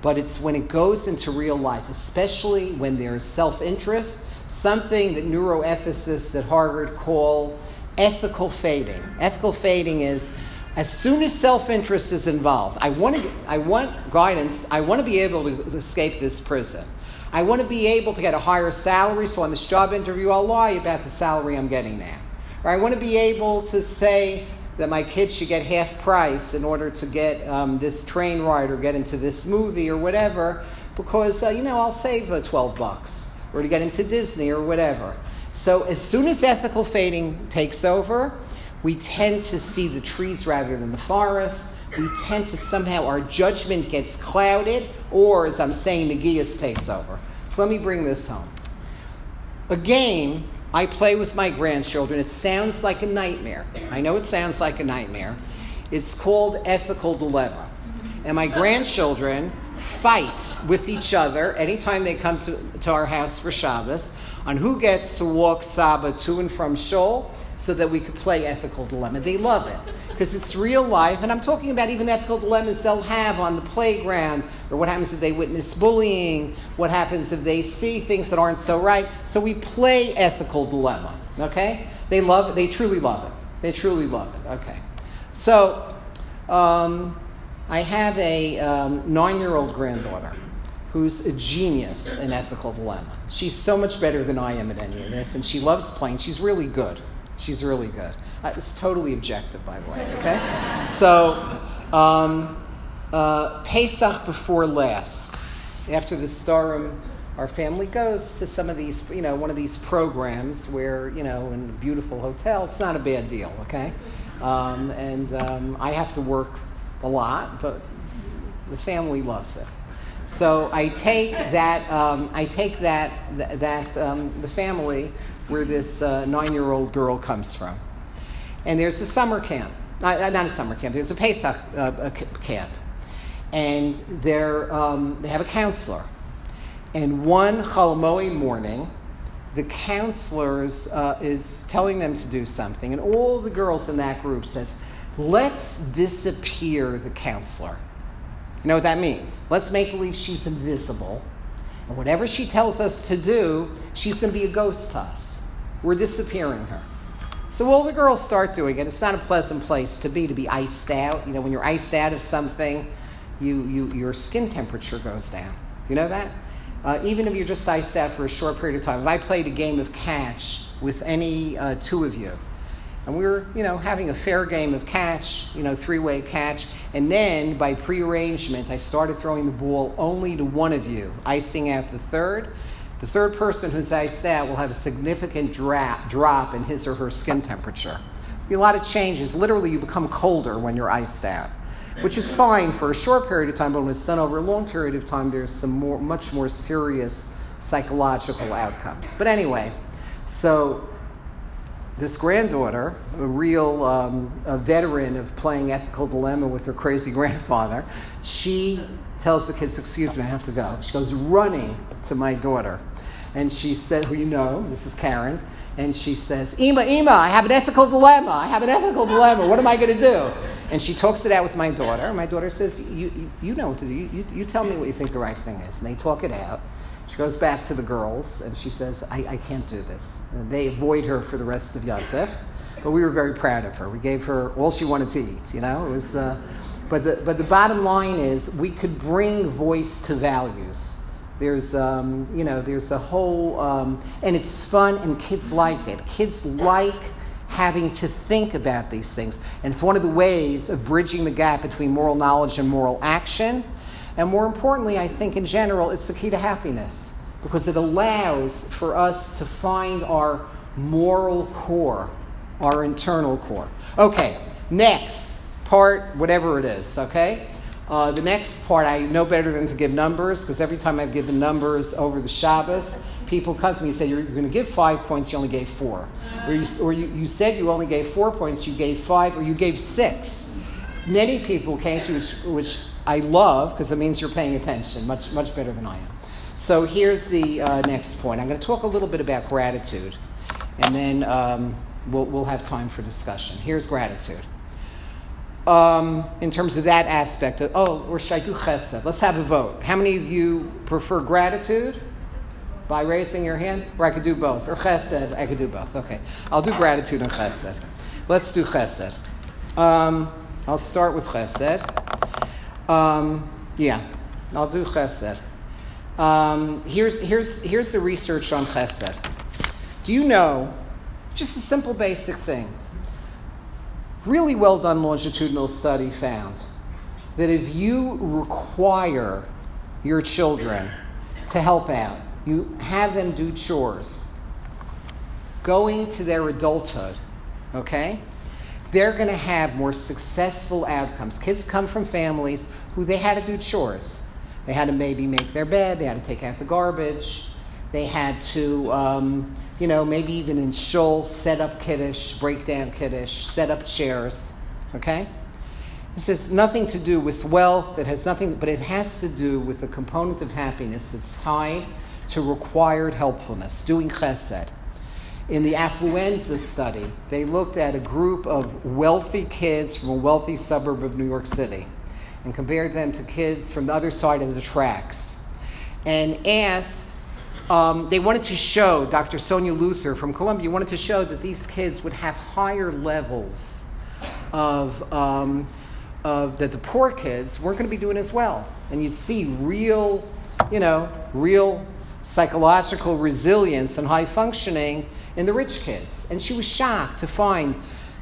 But it's when it goes into real life, especially when there's self interest, something that neuroethicists at Harvard call ethical fading. Ethical fading is as soon as self interest is involved, I want, to, I want guidance, I want to be able to escape this prison. I want to be able to get a higher salary, so on this job interview, I'll lie about the salary I'm getting now. Or I want to be able to say that my kids should get half price in order to get um, this train ride or get into this movie or whatever, because, uh, you know, I'll save uh, 12 bucks or to get into Disney or whatever. So as soon as ethical fading takes over, we tend to see the trees rather than the forest. We tend to somehow, our judgment gets clouded, or as I'm saying, the Negias takes over. So let me bring this home. A game I play with my grandchildren. It sounds like a nightmare. I know it sounds like a nightmare. It's called Ethical Dilemma. And my grandchildren fight with each other anytime they come to, to our house for Shabbos on who gets to walk Saba to and from Shul so that we could play ethical dilemma. They love it because it's real life, and I'm talking about even ethical dilemmas they'll have on the playground, or what happens if they witness bullying, what happens if they see things that aren't so right. So we play ethical dilemma. Okay, they love it. They truly love it. They truly love it. Okay, so. Um, I have a um, nine year old granddaughter who's a genius in ethical dilemma. She's so much better than I am at any of this, and she loves playing. She's really good. She's really good. It's totally objective, by the way, okay? So, um, uh, Pesach before last, after the Sedarim, our family goes to some of these, you know, one of these programs where, you know, in a beautiful hotel, it's not a bad deal, okay? Um, and um, I have to work a lot, but the family loves it. So I take that, um, I take that, th- that um, the family where this uh, nine-year-old girl comes from, and there's a summer camp, not, uh, not a summer camp. There's a Pesach uh, camp, and um, they have a counselor. And one Chol Hamoed morning, the counselor uh, is telling them to do something, and all the girls in that group says, Let's disappear the counselor. You know what that means? Let's make believe she's invisible. And whatever she tells us to do, she's going to be a ghost to us. We're disappearing her. So all the girls start doing it. It's not a pleasant place to be, to be iced out. You know, when you're iced out of something, you, you, your skin temperature goes down. You know that? Uh, even if you're just iced out for a short period of time. If I played a game of catch with any uh, two of you, and we were, you know, having a fair game of catch, you know, three-way catch. And then by prearrangement, I started throwing the ball only to one of you, icing out the third. The third person who's iced out will have a significant drop, drop in his or her skin temperature. A lot of changes. Literally, you become colder when you're iced out, which is fine for a short period of time, but when it's done over a long period of time, there's some more, much more serious psychological outcomes. But anyway, so this granddaughter, a real um, a veteran of playing ethical dilemma with her crazy grandfather, she tells the kids, "Excuse me, I have to go." She goes running to my daughter, and she said, "Who you know? This is Karen." And she says, "Ima, Ima, I have an ethical dilemma. I have an ethical dilemma. What am I going to do?" And she talks it out with my daughter. My daughter says, "You, you, you know what to do. You, you, you tell me what you think the right thing is." And they talk it out. She goes back to the girls and she says, I, I can't do this. And they avoid her for the rest of Yontif, but we were very proud of her. We gave her all she wanted to eat, you know? It was, uh, but, the, but the bottom line is we could bring voice to values. There's, um, you know, there's a whole, um, and it's fun and kids like it. Kids like having to think about these things. And it's one of the ways of bridging the gap between moral knowledge and moral action and more importantly, I think in general, it's the key to happiness because it allows for us to find our moral core, our internal core. Okay, next part, whatever it is, okay? Uh, the next part, I know better than to give numbers because every time I've given numbers over the Shabbos, people come to me and say, You're, going to give five points, you only gave four. Or, you, or you, you said you only gave four points, you gave five, or you gave six. Many people came to us, which I love because it means you're paying attention much, much better than I am. So here's the uh, next point. I'm going to talk a little bit about gratitude, and then um, we'll, we'll have time for discussion. Here's gratitude. Um, in terms of that aspect of, oh, or should I do chesed? Let's have a vote. How many of you prefer gratitude? By raising your hand? Or I could do both. Or chesed, I could do both. Okay. I'll do gratitude and chesed. Let's do chesed. Um, I'll start with chesed. Um, yeah, I'll do chesed. Um, here's, here's, here's the research on chesed. Do you know, just a simple basic thing, really well done longitudinal study found that if you require your children to help out, you have them do chores, going to their adulthood, okay? they're going to have more successful outcomes. Kids come from families who they had to do chores. They had to maybe make their bed, they had to take out the garbage, they had to, um, you know, maybe even in shul, set up kiddush, break down kiddush, set up chairs, okay? This has nothing to do with wealth. It has nothing, but it has to do with a component of happiness that's tied to required helpfulness, doing chesed. In the affluenza study, they looked at a group of wealthy kids from a wealthy suburb of New York City and compared them to kids from the other side of the tracks and asked, um, they wanted to show, Dr. Suniya Luthar from Columbia wanted to show that these kids would have higher levels of, um, of that the poor kids weren't going to be doing as well. And you'd see real, you know, real psychological resilience and high functioning in the rich kids. And she was shocked to find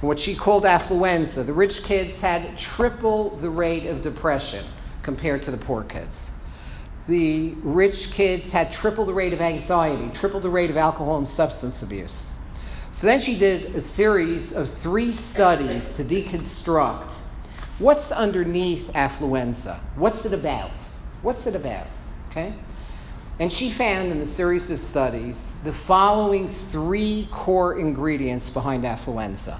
what she called affluenza. The rich kids had triple the rate of depression compared to the poor kids. The rich kids had triple the rate of anxiety, triple the rate of alcohol and substance abuse. So then she did a series of three studies to deconstruct what's underneath affluenza. What's it about? What's it about? Okay? And she found in the series of studies the following three core ingredients behind affluenza.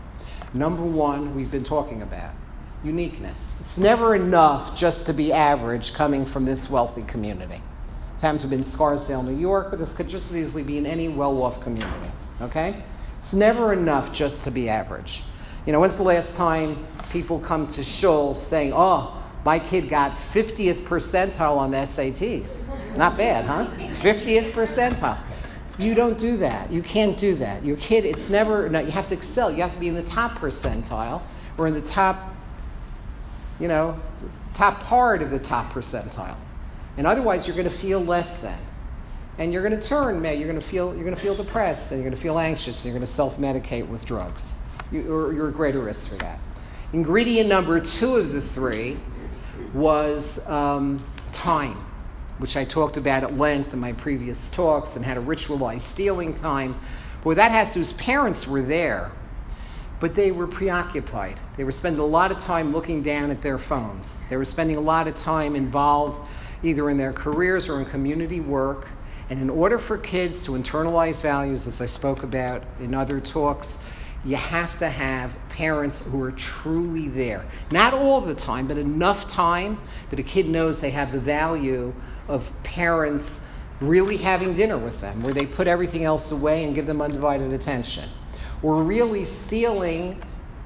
Number one, we've been talking about uniqueness. It's never enough just to be average coming from this wealthy community. It happens to be in Scarsdale, New York, but this could just as easily be in any well off community. Okay? It's never enough just to be average. You know, when's the last time people come to shul saying, oh, my kid got 50th percentile on the SATs. Not bad, huh? 50th percentile. You don't do that. You can't do that. Your kid, it's never, no, you have to excel. You have to be in the top percentile or in the top, you know, top part of the top percentile. And otherwise, you're going to feel less than. And you're going to turn, man. You're going to feel, you're going to feel depressed and you're going to feel anxious and you're going to self medicate with drugs. You, or you're a greater risk for that. Ingredient number two of the three was um, time, which I talked about at length in my previous talks and how to ritualize stealing time. What that has to do parents were there, but they were preoccupied. They were spending a lot of time looking down at their phones. They were spending a lot of time involved either in their careers or in community work. And in order for kids to internalize values, as I spoke about in other talks, you have to have parents who are truly there. Not all the time, but enough time that a kid knows they have the value of parents really having dinner with them, where they put everything else away and give them undivided attention. Or really stealing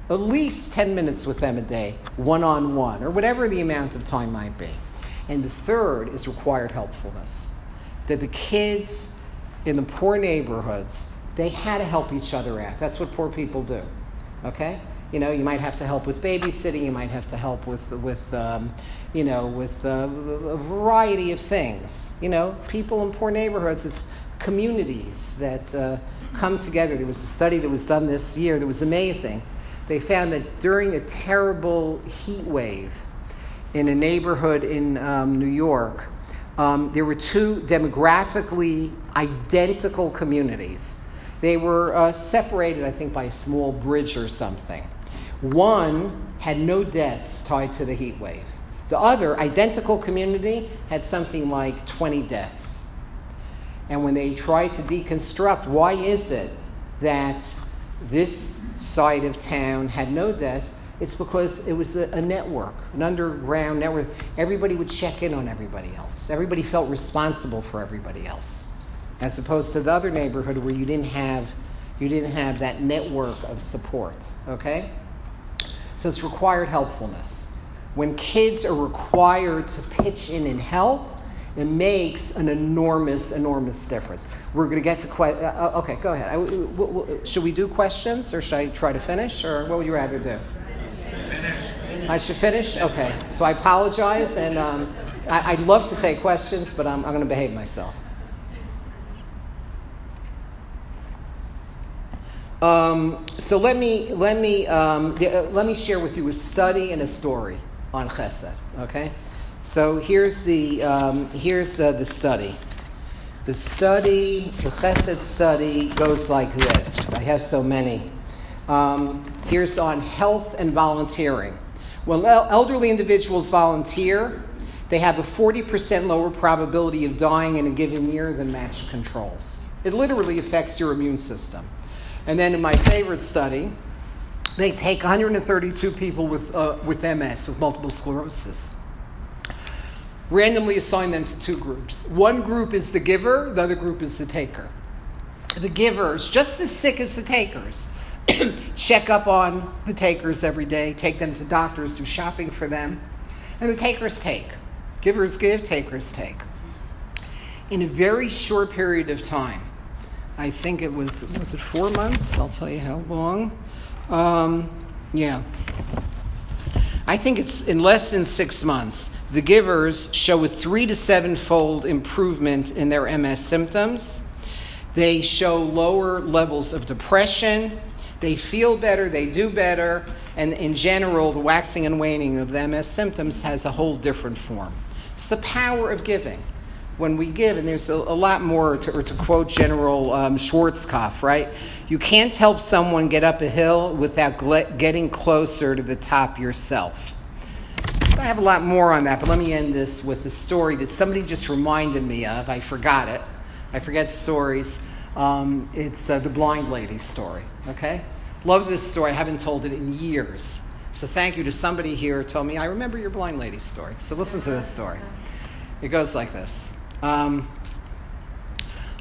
at least 10 minutes with them a day, one on one, or whatever the amount of time might be. And the third is required helpfulness. That the kids in the poor neighborhoods they had to help each other out. That's what poor people do. Okay? You know, you might have to help with babysitting. You might have to help with, with um, you know, with uh, a variety of things. You know, people in poor neighborhoods, it's communities that uh, come together. There was a study that was done this year that was amazing. They found that during a terrible heat wave in a neighborhood in um, New York, um, there were two demographically identical communities they were uh, separated, I think, by a small bridge or something. One had no deaths tied to the heat wave. The other, identical community, had something like 20 deaths. And when they try to deconstruct why is it that this side of town had no deaths, it's because it was a, a, network, an underground network. Everybody would check in on everybody else. Everybody felt responsible for everybody else as opposed to the other neighborhood where you didn't have you didn't have that network of support okay so it's required helpfulness when kids are required to pitch in and help it makes an enormous enormous difference. We're going to get to que- uh, uh okay go ahead. I, should we do questions or should i try to finish or what would you rather do? Finish. i should finish? Okay. So i apologize and um, I, would love to take questions but i'm, I'm going to behave myself. Um, so let me let me um, uh, let me share with you a study and a story on Chesed. Okay, so here's the um, here's uh, the study. The study, the Chesed study, goes like this. I have so many. Um, here's on health and volunteering. When elderly individuals volunteer, they have a 40% lower probability of dying in a given year than matched controls. It literally affects your immune system. And then in my favorite study, they take 132 people with, uh, with MS, with multiple sclerosis. Randomly assign them to two groups. One group is the giver, the other group is the taker. The givers, just as sick as the takers, check up on the takers every day, take them to doctors, do shopping for them. And the takers take. Givers give, takers take. In a very short period of time, I think it was, was it four months? I'll tell you how long. Um, yeah. I think it's in less than six months, the givers show a three to seven fold improvement in their MS symptoms. They show lower levels of depression. They feel better, they do better, and in general, the waxing and waning of the MS symptoms has a whole different form. It's the power of giving. When we give, and there's a, a lot more, to, or to quote General um, Schwarzkopf, right? You can't help someone get up a hill without getting closer to the top yourself. I have a lot more on that, but let me end this with a story that somebody just reminded me of. I forgot it. I forget stories. Um, it's uh, the blind lady story, okay? Love this story. I haven't told it in years. So thank you to somebody here who told me, I remember your blind lady story. So listen to this story. It goes like this. Um,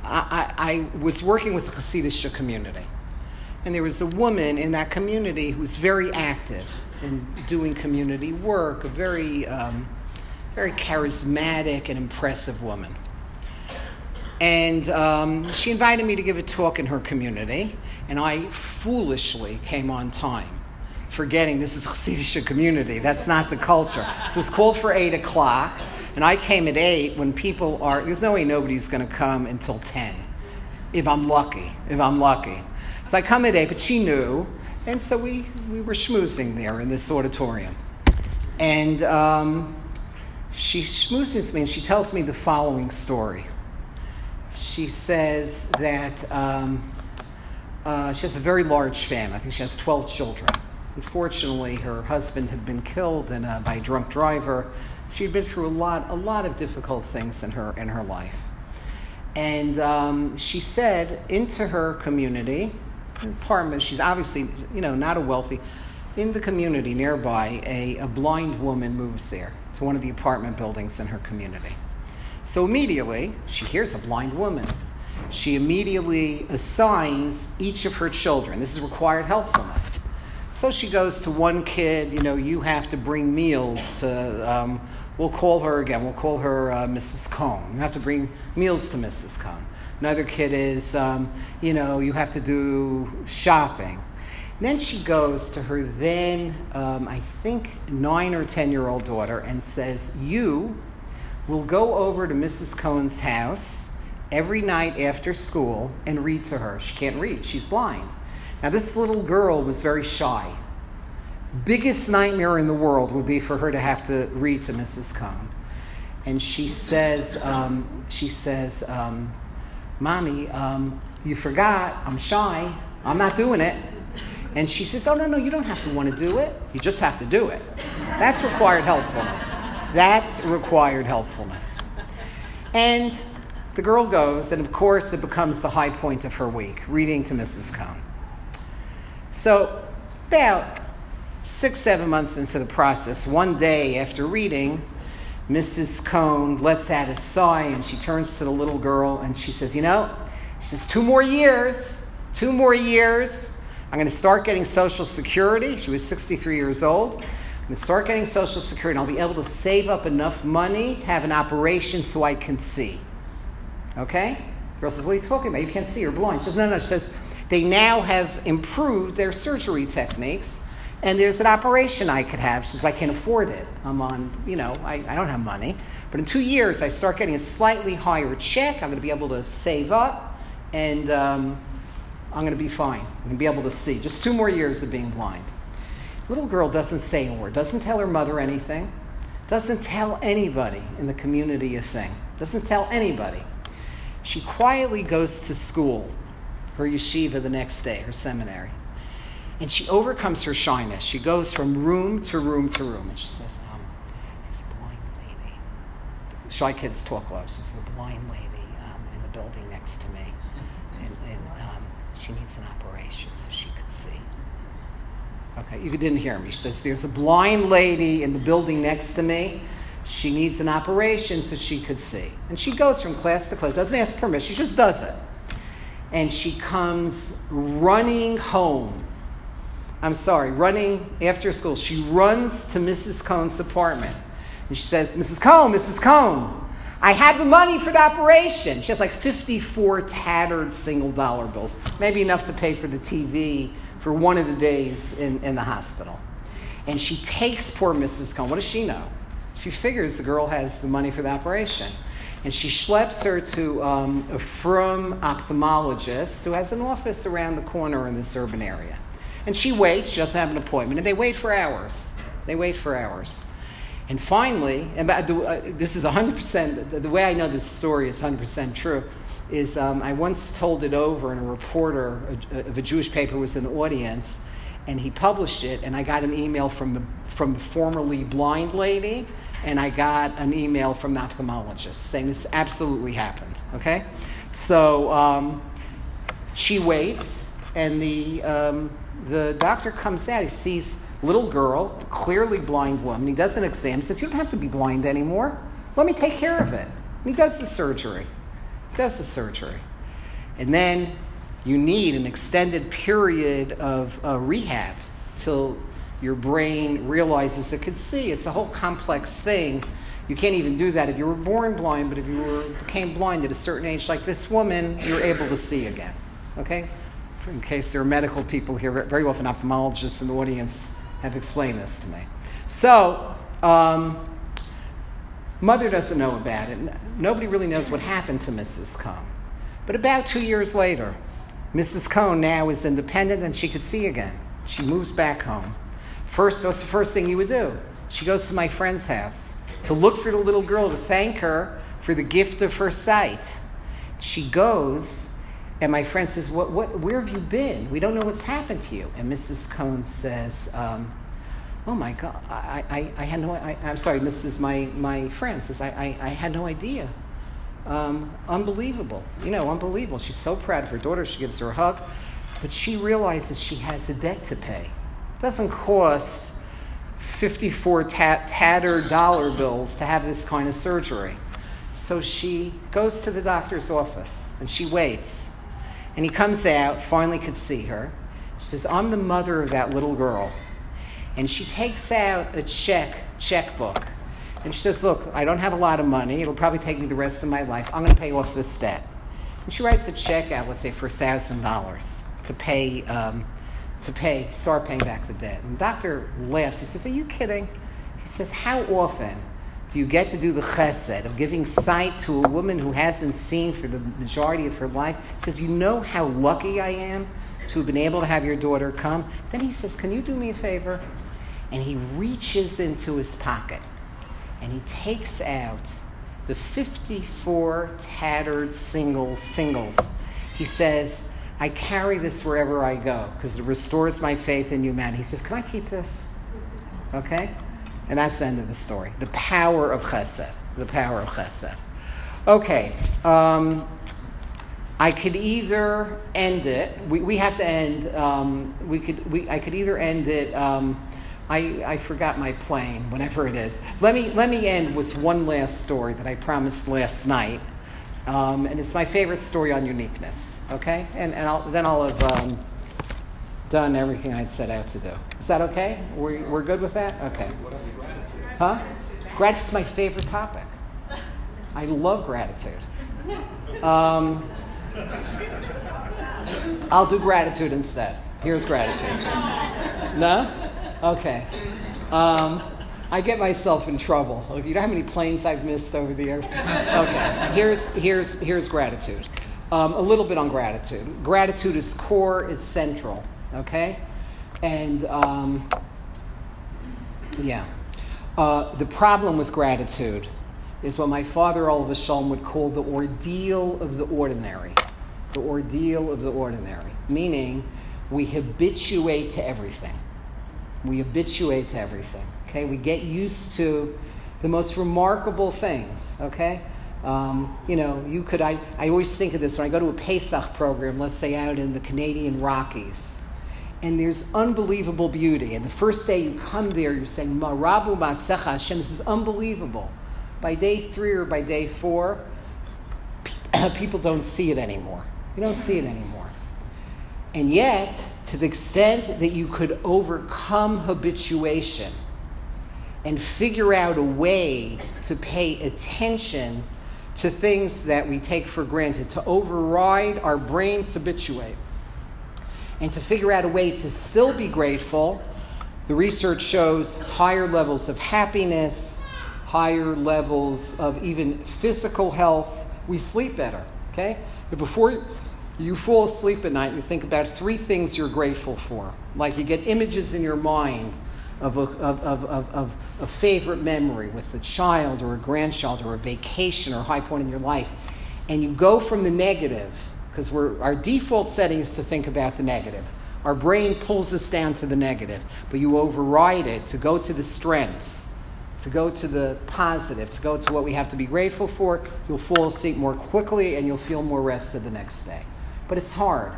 I, I, I, was working with the Hasidic community, and there was a woman in that community who was very active in doing community work, a very, um, very charismatic and impressive woman. And um, she invited me to give a talk in her community, and I foolishly came on time, forgetting this is Hasidic community. That's not the culture. So it was called for 8 o'clock, and I came at 8 when people are, there's no way nobody's going to come until 10, if I'm lucky, if I'm lucky. So I come at 8, but she knew, and so we, we were schmoozing there in this auditorium. And um, she schmoozed with me, and she tells me the following story she says that um, uh, she has a very large family. I think she has 12 children. Unfortunately, her husband had been killed in a, by a drunk driver. She'd been through a lot, a lot of difficult things in her, in her life. And um, she said into her community, apartment, she's obviously, you know, not a wealthy, in the community nearby, a, a blind woman moves there to one of the apartment buildings in her community. So immediately, she hears a blind woman. She immediately assigns each of her children. This is required helpfulness. So she goes to one kid, you know, you have to bring meals to, um, we'll call her again, we'll call her uh, Mrs. Cohn. You have to bring meals to Mrs. Cohn. Another kid is, um, you know, you have to do shopping. And then she goes to her then, um, I think, nine or 10 year old daughter and says, You will go over to Mrs. Cohen's house every night after school and read to her. She can't read, she's blind. Now, this little girl was very shy. Biggest nightmare in the world would be for her to have to read to Mrs. Cohen. And she says, um, she says, um, Mommy, um, you forgot, I'm shy, I'm not doing it. And she says, Oh, no, no, you don't have to want to do it. You just have to do it. That's required helpfulness. That's required helpfulness. And the girl goes, and of course, it becomes the high point of her week reading to Mrs. Cohn. So, about six, seven months into the process, one day after reading, Mrs. Cohn lets out a sigh and she turns to the little girl and she says, You know, she says, two more years, two more years. I'm going to start getting Social Security. She was 63 years old I'm going to start getting Social Security, and I'll be able to save up enough money to have an operation so I can see. Okay? The girl says, What are you talking about? You can't see, you're blind. She says, No, no. She says, They now have improved their surgery techniques, and there's an operation I could have. She says, well, I can't afford it. I'm on, you know, I, I don't have money. But in two years, I start getting a slightly higher check. I'm going to be able to save up, and um, I'm going to be fine. I'm going to be able to see. Just two more years of being blind. Little girl doesn't say a word, doesn't tell her mother anything, doesn't tell anybody in the community a thing, doesn't tell anybody. She quietly goes to school, her yeshiva the next day, her seminary. And she overcomes her shyness. She goes from room to room to room. And she says, um, There's a blind lady. Shy kids talk low. She says, a blind lady um, in the building next to me. And, and um, she needs an operation so she could see. Okay, you didn't hear me. She says, There's a blind lady in the building next to me. She needs an operation so she could see. And she goes from class to class, doesn't ask permission, she just does it. And she comes running home. I'm sorry, running after school. She runs to Mrs. Cohn's apartment. And she says, Mrs. Cohn, Mrs. Cohn, I have the money for the operation. She has like 54 tattered single dollar bills, maybe enough to pay for the TV for one of the days in, in the hospital. And she takes poor Mrs. Cohn. What does she know? She figures the girl has the money for the operation. And she schleps her to um, a frum ophthalmologist who has an office around the corner in this urban area. And she waits, she doesn't have an appointment, and they wait for hours. They wait for hours. And finally, and uh, this is 100%, the, way I know this story is 100% true, is um, I once told it over, and a reporter of a Jewish paper was in the audience, and he published it, and I got an email from the, from the formerly blind lady, and I got an email from the ophthalmologist saying this absolutely happened, okay? So um, she waits, and the, um, the doctor comes out, he sees little girl, clearly blind woman. He does an exam. Says, You don't have to be blind anymore. Let me take care of it. And he does the surgery. He does the surgery. And then you need an extended period of uh, rehab till your brain realizes it can see. It's a whole complex thing. You can't even do that if you were born blind, but if you were, became blind at a certain age, like this woman, you're able to see again. Okay? In case there are medical people here, very often ophthalmologists in the audience have explained this to me. So, um, mother doesn't know about it. Nobody really knows what happened to Mrs. Cohn. But about two years later, Mrs. Cohn now is independent and she could see again. She moves back home. First, what's the first thing you would do? She goes to my friend's house to look for the little girl to thank her for the gift of her sight. She goes, and my friend says, what, what, Where have you been? We don't know what's happened to you. And Mrs. Cohn says, um, Oh my God, I, I, I had no, I, am sorry, Mrs. My, my friend says, I, I, I had no idea. Um, unbelievable. You know, unbelievable. She's so proud of her daughter. She gives her a hug. But she realizes she has a debt to pay. It doesn't cost 54 tat- tattered dollar bills to have this kind of surgery. So she goes to the doctor's office and she waits. And he comes out, finally could see her. She says, I'm the mother of that little girl. And she takes out a check, checkbook. And she says, Look, I don't have a lot of money. It'll probably take me the rest of my life. I'm going to pay off this debt. And she writes a check out, let's say, for $1,000 to pay, um, to pay, start paying back the debt. And the doctor laughs. He says, Are you kidding? He says, How often you get to do the chesed of giving sight to a woman who hasn't seen for the majority of her life? Says, You know how lucky I am to have been able to have your daughter come? Then he says, Can you do me a favor? And he reaches into his pocket and he takes out the 54 tattered singles singles. He says, I carry this wherever I go because it restores my faith in humanity. He says, Can I keep this? Okay? And that's the end of the story. The power of chesed. The power of chesed. Okay. Um, I could either end it. We, we have to end. Um, we could. We, I could either end it. Um, I, I forgot my plane. Whatever it is. Let me let me end with one last story that I promised last night, um, and it's my favorite story on uniqueness. Okay, and and I'll, then I'll have um, done everything I'd set out to do. Is that okay? We're, we're good with that? Okay. Huh? Gratitude is my favorite topic. I love gratitude. Um, I'll do gratitude instead. Here's gratitude. No? Okay. Um, I get myself in trouble. You know how many planes I've missed over the years? Okay. Here's, here's, here's gratitude. Um, a little bit on gratitude. Gratitude is core, it's central. Okay? And um, yeah. Uh, the problem with gratitude is what my father, alav hashalom, would call the ordeal of the ordinary. The ordeal of the ordinary. Meaning, we habituate to everything. We habituate to everything. Okay? We get used to the most remarkable things. Okay? Um, you know, you could, I, I always think of this when I go to a Pesach program, let's say out in the Canadian Rockies and there's unbelievable beauty. And the first day you come there, you're saying, Mah Rabu Ma'asecha Hashem, this is unbelievable. By day three or by day four, people don't see it anymore. You don't see it anymore. And yet, to the extent that you could overcome habituation and figure out a way to pay attention to things that we take for granted, to override our brain's habituate, and to figure out a way to still be grateful, the research shows higher levels of happiness, higher levels of even physical health. We sleep better, okay? But before you fall asleep at night, you think about three things you're grateful for. Like you get images in your mind of a, of, of, of, a favorite memory with a child or a grandchild or a vacation or a high point in your life. And you go from the negative, because our default setting is to think about the negative. Our brain pulls us down to the negative, but you override it to go to the strengths, to go to the positive, to go to what we have to be grateful for. You'll fall asleep more quickly and you'll feel more rested the next day. But it's hard.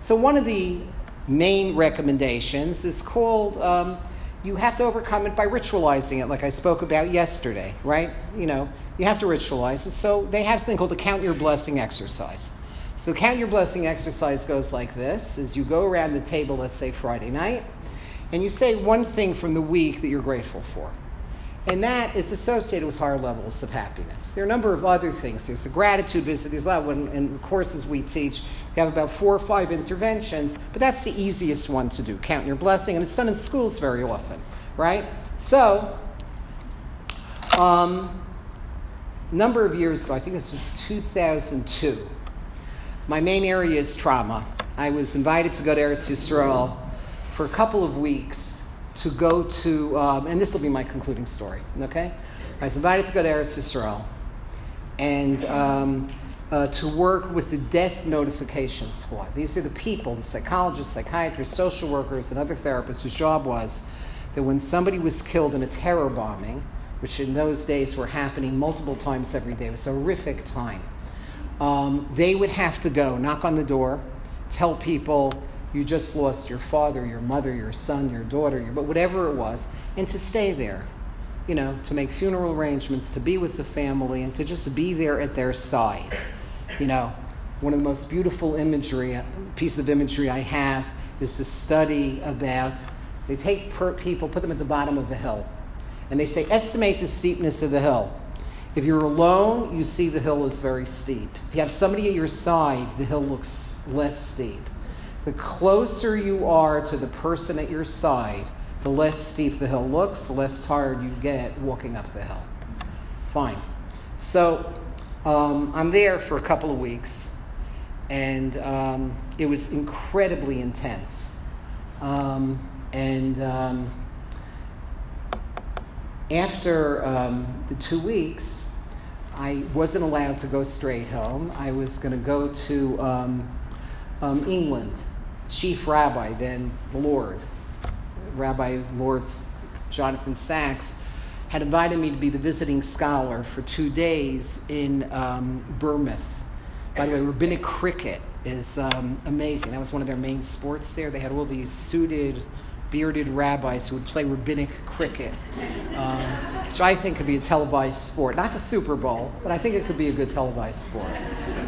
So, one of the main recommendations is called um, you have to overcome it by ritualizing it, like I spoke about yesterday, right? You know, you have to ritualize it. So they have something called the count your blessing exercise. So the count your blessing exercise goes like this: is you go around the table, let's say Friday night, and you say one thing from the week that you're grateful for. And that is associated with higher levels of happiness. There are a number of other things. There's the gratitude visit. There's a lot. When, in the courses we teach, we have about four or five interventions, but that's the easiest one to do. Count your blessing, and it's done in schools very often, right? So, um, number of years ago, I think this was 2002. My main area is trauma. I was invited to go to Eretz Yisrael for a couple of weeks to go to, um, and this will be my concluding story, okay? I was invited to go to Eretz Yisrael and um, uh, to work with the death notification squad. These are the people, the psychologists, psychiatrists, social workers, and other therapists whose job was that when somebody was killed in a terror bombing, which in those days were happening multiple times every day, it was a horrific time, um, they would have to go, knock on the door, tell people, you just lost your father, your mother, your son, your daughter, your, but whatever it was, and to stay there, you know, to make funeral arrangements, to be with the family, and to just be there at their side. You know, one of the most beautiful imagery, piece of imagery I have is to study about, they take people, put them at the bottom of a hill, and they say, estimate the steepness of the hill. If you're alone, you see the hill is very steep. If you have somebody at your side, the hill looks less steep. The closer you are to the person at your side, the less steep the hill looks, the less tired you get walking up the hill. Fine. So um, I'm there for a couple of weeks, and um, it was incredibly intense. Um, and um, after um, the two weeks, I wasn't allowed to go straight home. I was going to go to um, England chief rabbi, then Lord, Rabbi Lord Jonathan Sacks, had invited me to be the visiting scholar for two days in um, Bournemouth. By the way, rabbinic cricket is um, amazing. That was one of their main sports there. They had all these suited, bearded rabbis who would play rabbinic cricket, um, which I think could be a televised sport. Not the Super Bowl, but I think it could be a good televised sport.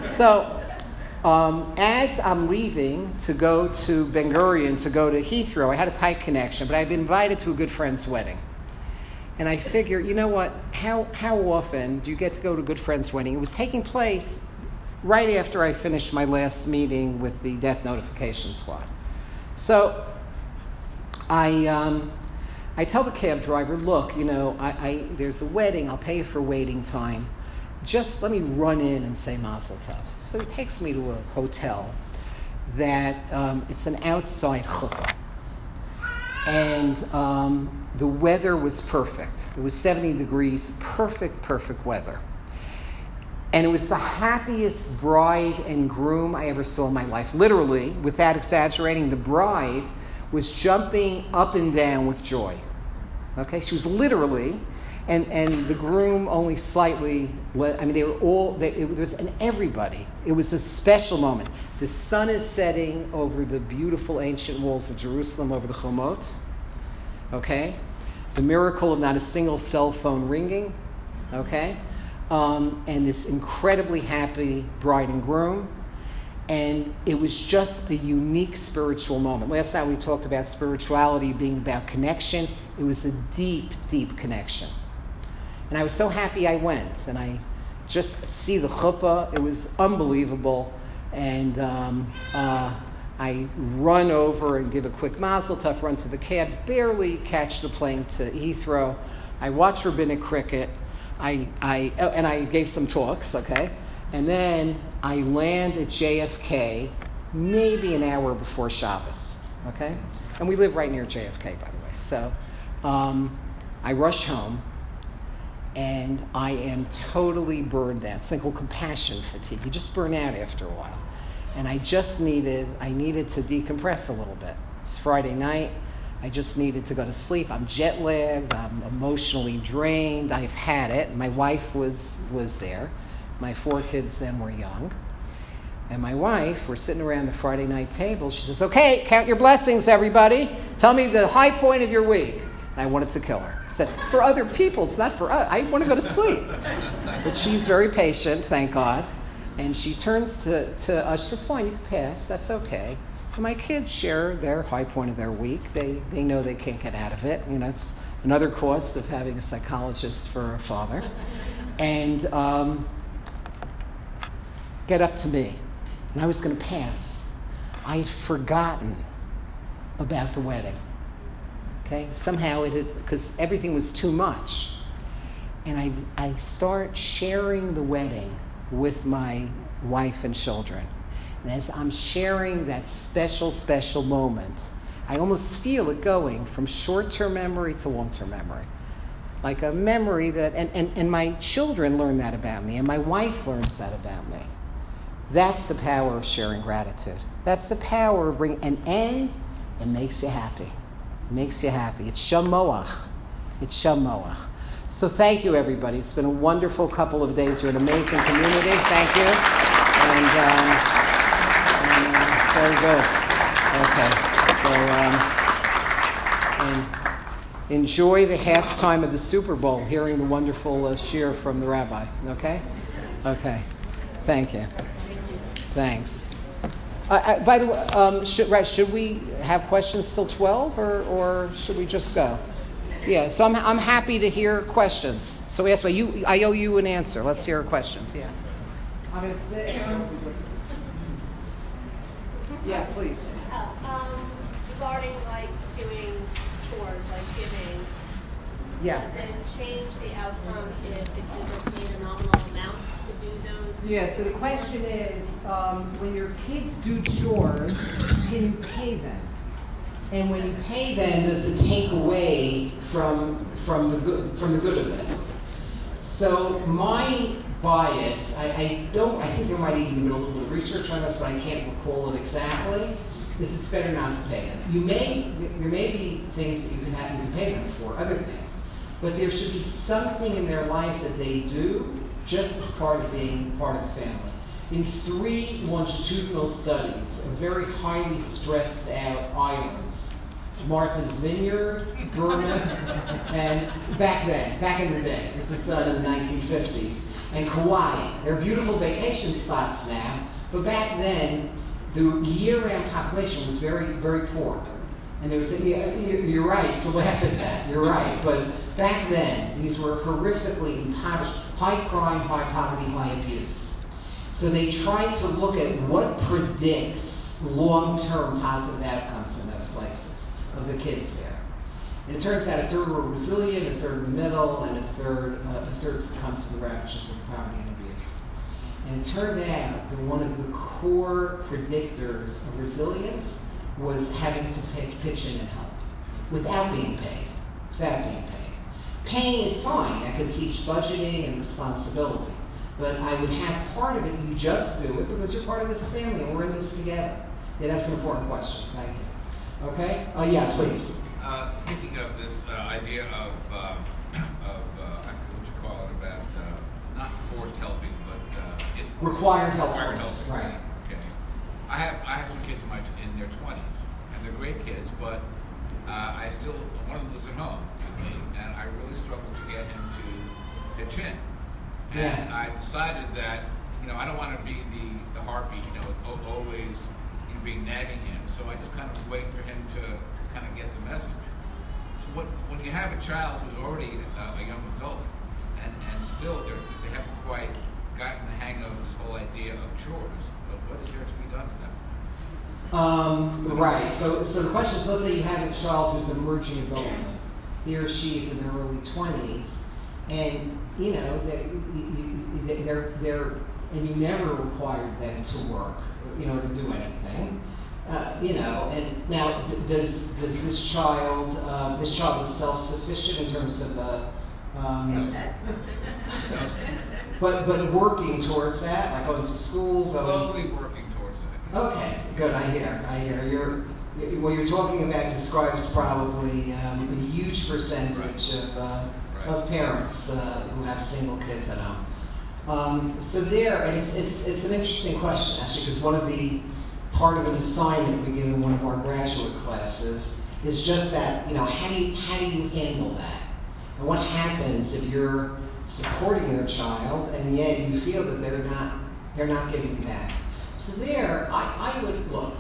So um, as I'm leaving to go to Ben Gurion, to go to Heathrow, I had a tight connection, but I'd been invited to a good friend's wedding. And I figure, you know what? How, how often do you get to go to a good friend's wedding? It was taking place right after I finished my last meeting with the death notification squad. So I, um, I tell the cab driver, look, you know, I, I, there's a wedding, I'll pay for waiting time just let me run in and say Mazel Tov. So he takes me to a hotel that um, it's an outside chuppah. And um, the weather was perfect. It was 70 degrees, perfect, perfect weather. And it was the happiest bride and groom I ever saw in my life. Literally, without exaggerating, the bride was jumping up and down with joy. Okay, she was literally and, and the groom only slightly, I mean, they were all, they, it was and everybody. It was a special moment. The sun is setting over the beautiful ancient walls of Jerusalem, over the Chomot, okay? The miracle of not a single cell phone ringing, okay? Um, and this incredibly happy bride and groom. And it was just a unique spiritual moment. Last night we talked about spirituality being about connection. It was a deep, deep connection. And I was so happy I went. And I just see the chuppah. It was unbelievable. And um, uh, I run over and give a quick mazel tov, run to the cab, barely catch the plane to Heathrow. I watch rabbinic cricket. I, I, oh, and I gave some talks, okay? And then I land at JFK maybe an hour before Shabbos, okay? And we live right near JFK, by the way. So um, I rush home and I am totally burned out. It's called compassion fatigue. You just burn out after a while. And I just needed, I needed to decompress a little bit. It's Friday night. I just needed to go to sleep. I'm jet lagged. I'm emotionally drained. I've had it. My wife was was there. My four kids then were young. And my wife, we're sitting around the Friday night table. She says, "Okay, count your blessings, everybody. Tell me the high point of your week." And I wanted to kill her. I said, "It's for other people. It's not for us. I want to go to sleep." But she's very patient, thank God. And she turns to, to us. She says, "Fine, you can pass. That's okay." my kids share their high point of their week. They, they know they can't get out of it. You know, it's another cost of having a psychologist for a father. And um, get up to me. And I was going to pass. I had forgotten about the wedding. Okay? Somehow it had, because everything was too much. And I, I start sharing the wedding with my wife and children. And as I'm sharing that special, special moment, I almost feel it going from short term memory to long term memory. Like a memory that, and, and, and my children learn that about me, and my wife learns that about me. That's the power of sharing gratitude. That's the power of bringing an end. It makes you happy. It makes you happy. It's shamoach. It's shamoach. So thank you, everybody. It's been a wonderful couple of days. You're an amazing community. Thank you. And. Um, very good. Okay. So, um, enjoy the halftime of the Super Bowl, hearing the wonderful uh, from the rabbi. Okay? Okay. Thank you. Thanks. Uh, uh, by the way, um, should, right, should we have questions till 12 or, or should we just go? Yeah, so I'm, I'm happy to hear questions. So ask me, you, I owe you an answer. Let's hear questions. Yeah. I'm going to sit. Yeah, please. Oh, um, regarding like doing chores, like giving. Yeah. Does it change the outcome if the kids are paid a nominal amount to do those? Yeah, so the question is, um, when your kids do chores, can you pay them? And when you pay them, does it take away from from the good from the good of it? So my bias. I, I, don't, I think there might even be a little bit of research on this, but I can't recall it exactly. This Is better not to pay them. You may, there may be things that you can have can pay them for, other things, but there should be something in their lives that they do just as part of being part of the family. In three longitudinal studies of very highly stressed out islands, Martha's Vineyard, Bermuda, and back then, back in the day, this was done in the 1950s, and Kauai. They're beautiful vacation spots now, but back then, the year-round population was very, very poor. And there was, a, you're right to laugh at that, you're right. But back then, these were horrifically impoverished, high crime, high poverty, high abuse. So they tried to look at what predicts long-term positive outcomes in those places of the kids there. And it turns out a third were resilient, a third the middle, and a third, uh, a third succumbed to the ravages of poverty and abuse. And it turned out that one of the core predictors of resilience was having to pitch in and help without being paid. Without being paid. Paying is fine. That could teach budgeting and responsibility. But I would have part of it, you just do it because you're part of this family and we're in this together. Yeah, that's an important question. Thank you. Okay? Oh, yeah, please. Uh, speaking of this uh, idea of, uh, of uh, I forgot what you call it, about uh not forced helping, but uh, it's Required help, Required help. right. Okay. I have I have some kids in my in their twenties, and they're great kids, but uh, I still one of them at home with me, and I really struggle to get him to pitch in. And Yeah. I decided that you know I don't want to be the the heartbeat, you know, always you know, being nagging him. So I just kind of wait for him to kind of get the message. So what, when you have a child who's already uh, a young adult and, and still they're, haven't quite gotten the hang of this whole idea of chores, but what is there to be done with them? Um, right. So, so the question is, let's say you have a child who's an emerging adult. He or she is in their early twenties, and you know they're, you- you- they're they're and you never required them to work, you know, to do anything. Uh, you know, and now d- does does this child um, this child is self sufficient in terms of uh, um, but but working towards that, like going to school, going Slowly working towards it. Okay, good. I hear. I hear. You're what you're talking about describes probably um, a huge percentage of, uh, Right. of parents uh, who have single kids at home. Um, so there, and it's, it's it's an interesting question actually, because one of the part of an assignment we give in one of our graduate classes is just that you know how do you how do you handle that, and what happens if you're supporting your child and yet you feel that they're not they're not giving back. So there, I, I would look.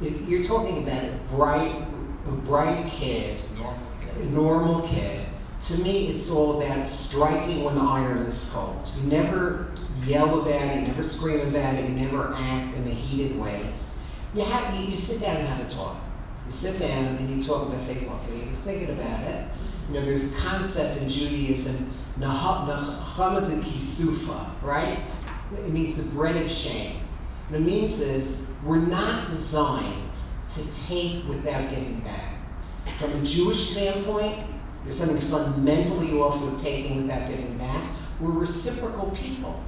You're talking about a bright, a bright kid, Normal kid. normal kid. To me, it's all about striking when the iron is cold. You never yell about it, you never scream about it, you never act in a heated way. You have you, you sit down and have a talk. You sit down and you talk about say, look, you're thinking about it. You know, there's a concept in Judaism, Nahamad Kisufa, right? It means the bread of shame. What it means is we're not designed to take without giving back. From a Jewish standpoint, there's something fundamentally off with taking without giving back. We're reciprocal people,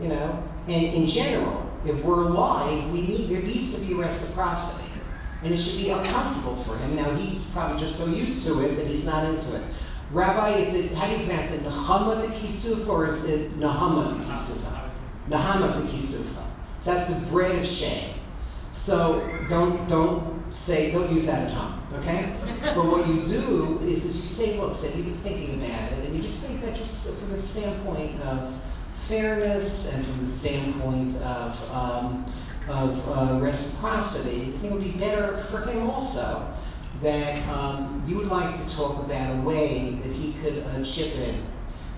you know. And in general, if we're alive, we need there needs to be reciprocity, and it should be uncomfortable for him. Now he's probably just so used to it that he's not into it. Rabbi, is it how do you pronounce it? Nahama the Kisuf or is it Nahama the Kisufa? Nahama the Kisufa. So that's the bread of shame. So don't don't say don't use that at home, okay? but what you do is, is you say, look, say you've been thinking about it, and you just think that just from the standpoint of fairness and from the standpoint of um, of uh, reciprocity, I think it would be better for him also that um, you would like to talk about a way that he could uh, chip in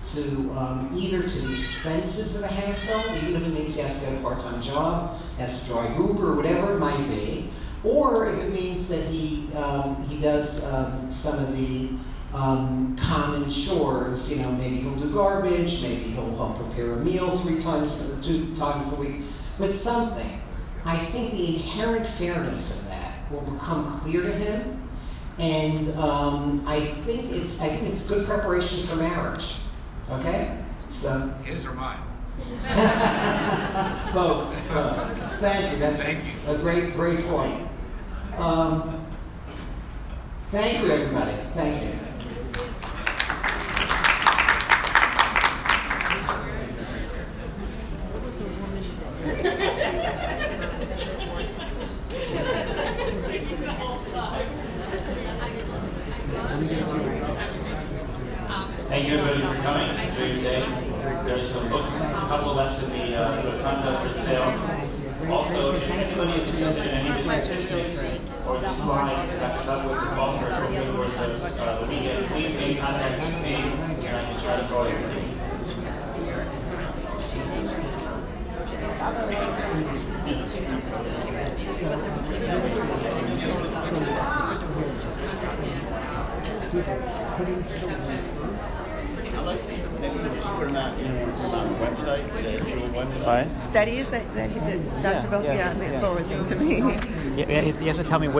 to um, either to the expenses of the household, even if it means he has to get a part-time job, has to drive Uber, or whatever it might be, or if it means that he um, he does um, some of the um, common chores. You know, maybe he'll do garbage, maybe he'll help prepare a meal three times, or two times a week, but something. I think the inherent fairness of that will become clear to him, and um, I think it's I think it's good preparation for marriage. Okay, so His or mine? both. both. Thank you. That's Thank you. a great great point. Um, thank you, everybody. Thank you. Thank you everybody for coming. Enjoy your day. There's some books, a couple left in the uh, rotunda for sale. Also, if anybody is interested in any of the statistics or the slides that Douglas has offered over the course of uh, the weekend, please make contact with me and I can try to forward it to you. I'd like to, maybe we just put them out, you know, put them on the website, the Jewel website. studies that, that, he- that Dr. Yeah, Belkian yeah, yeah. forwarded to me. You you have to tell me which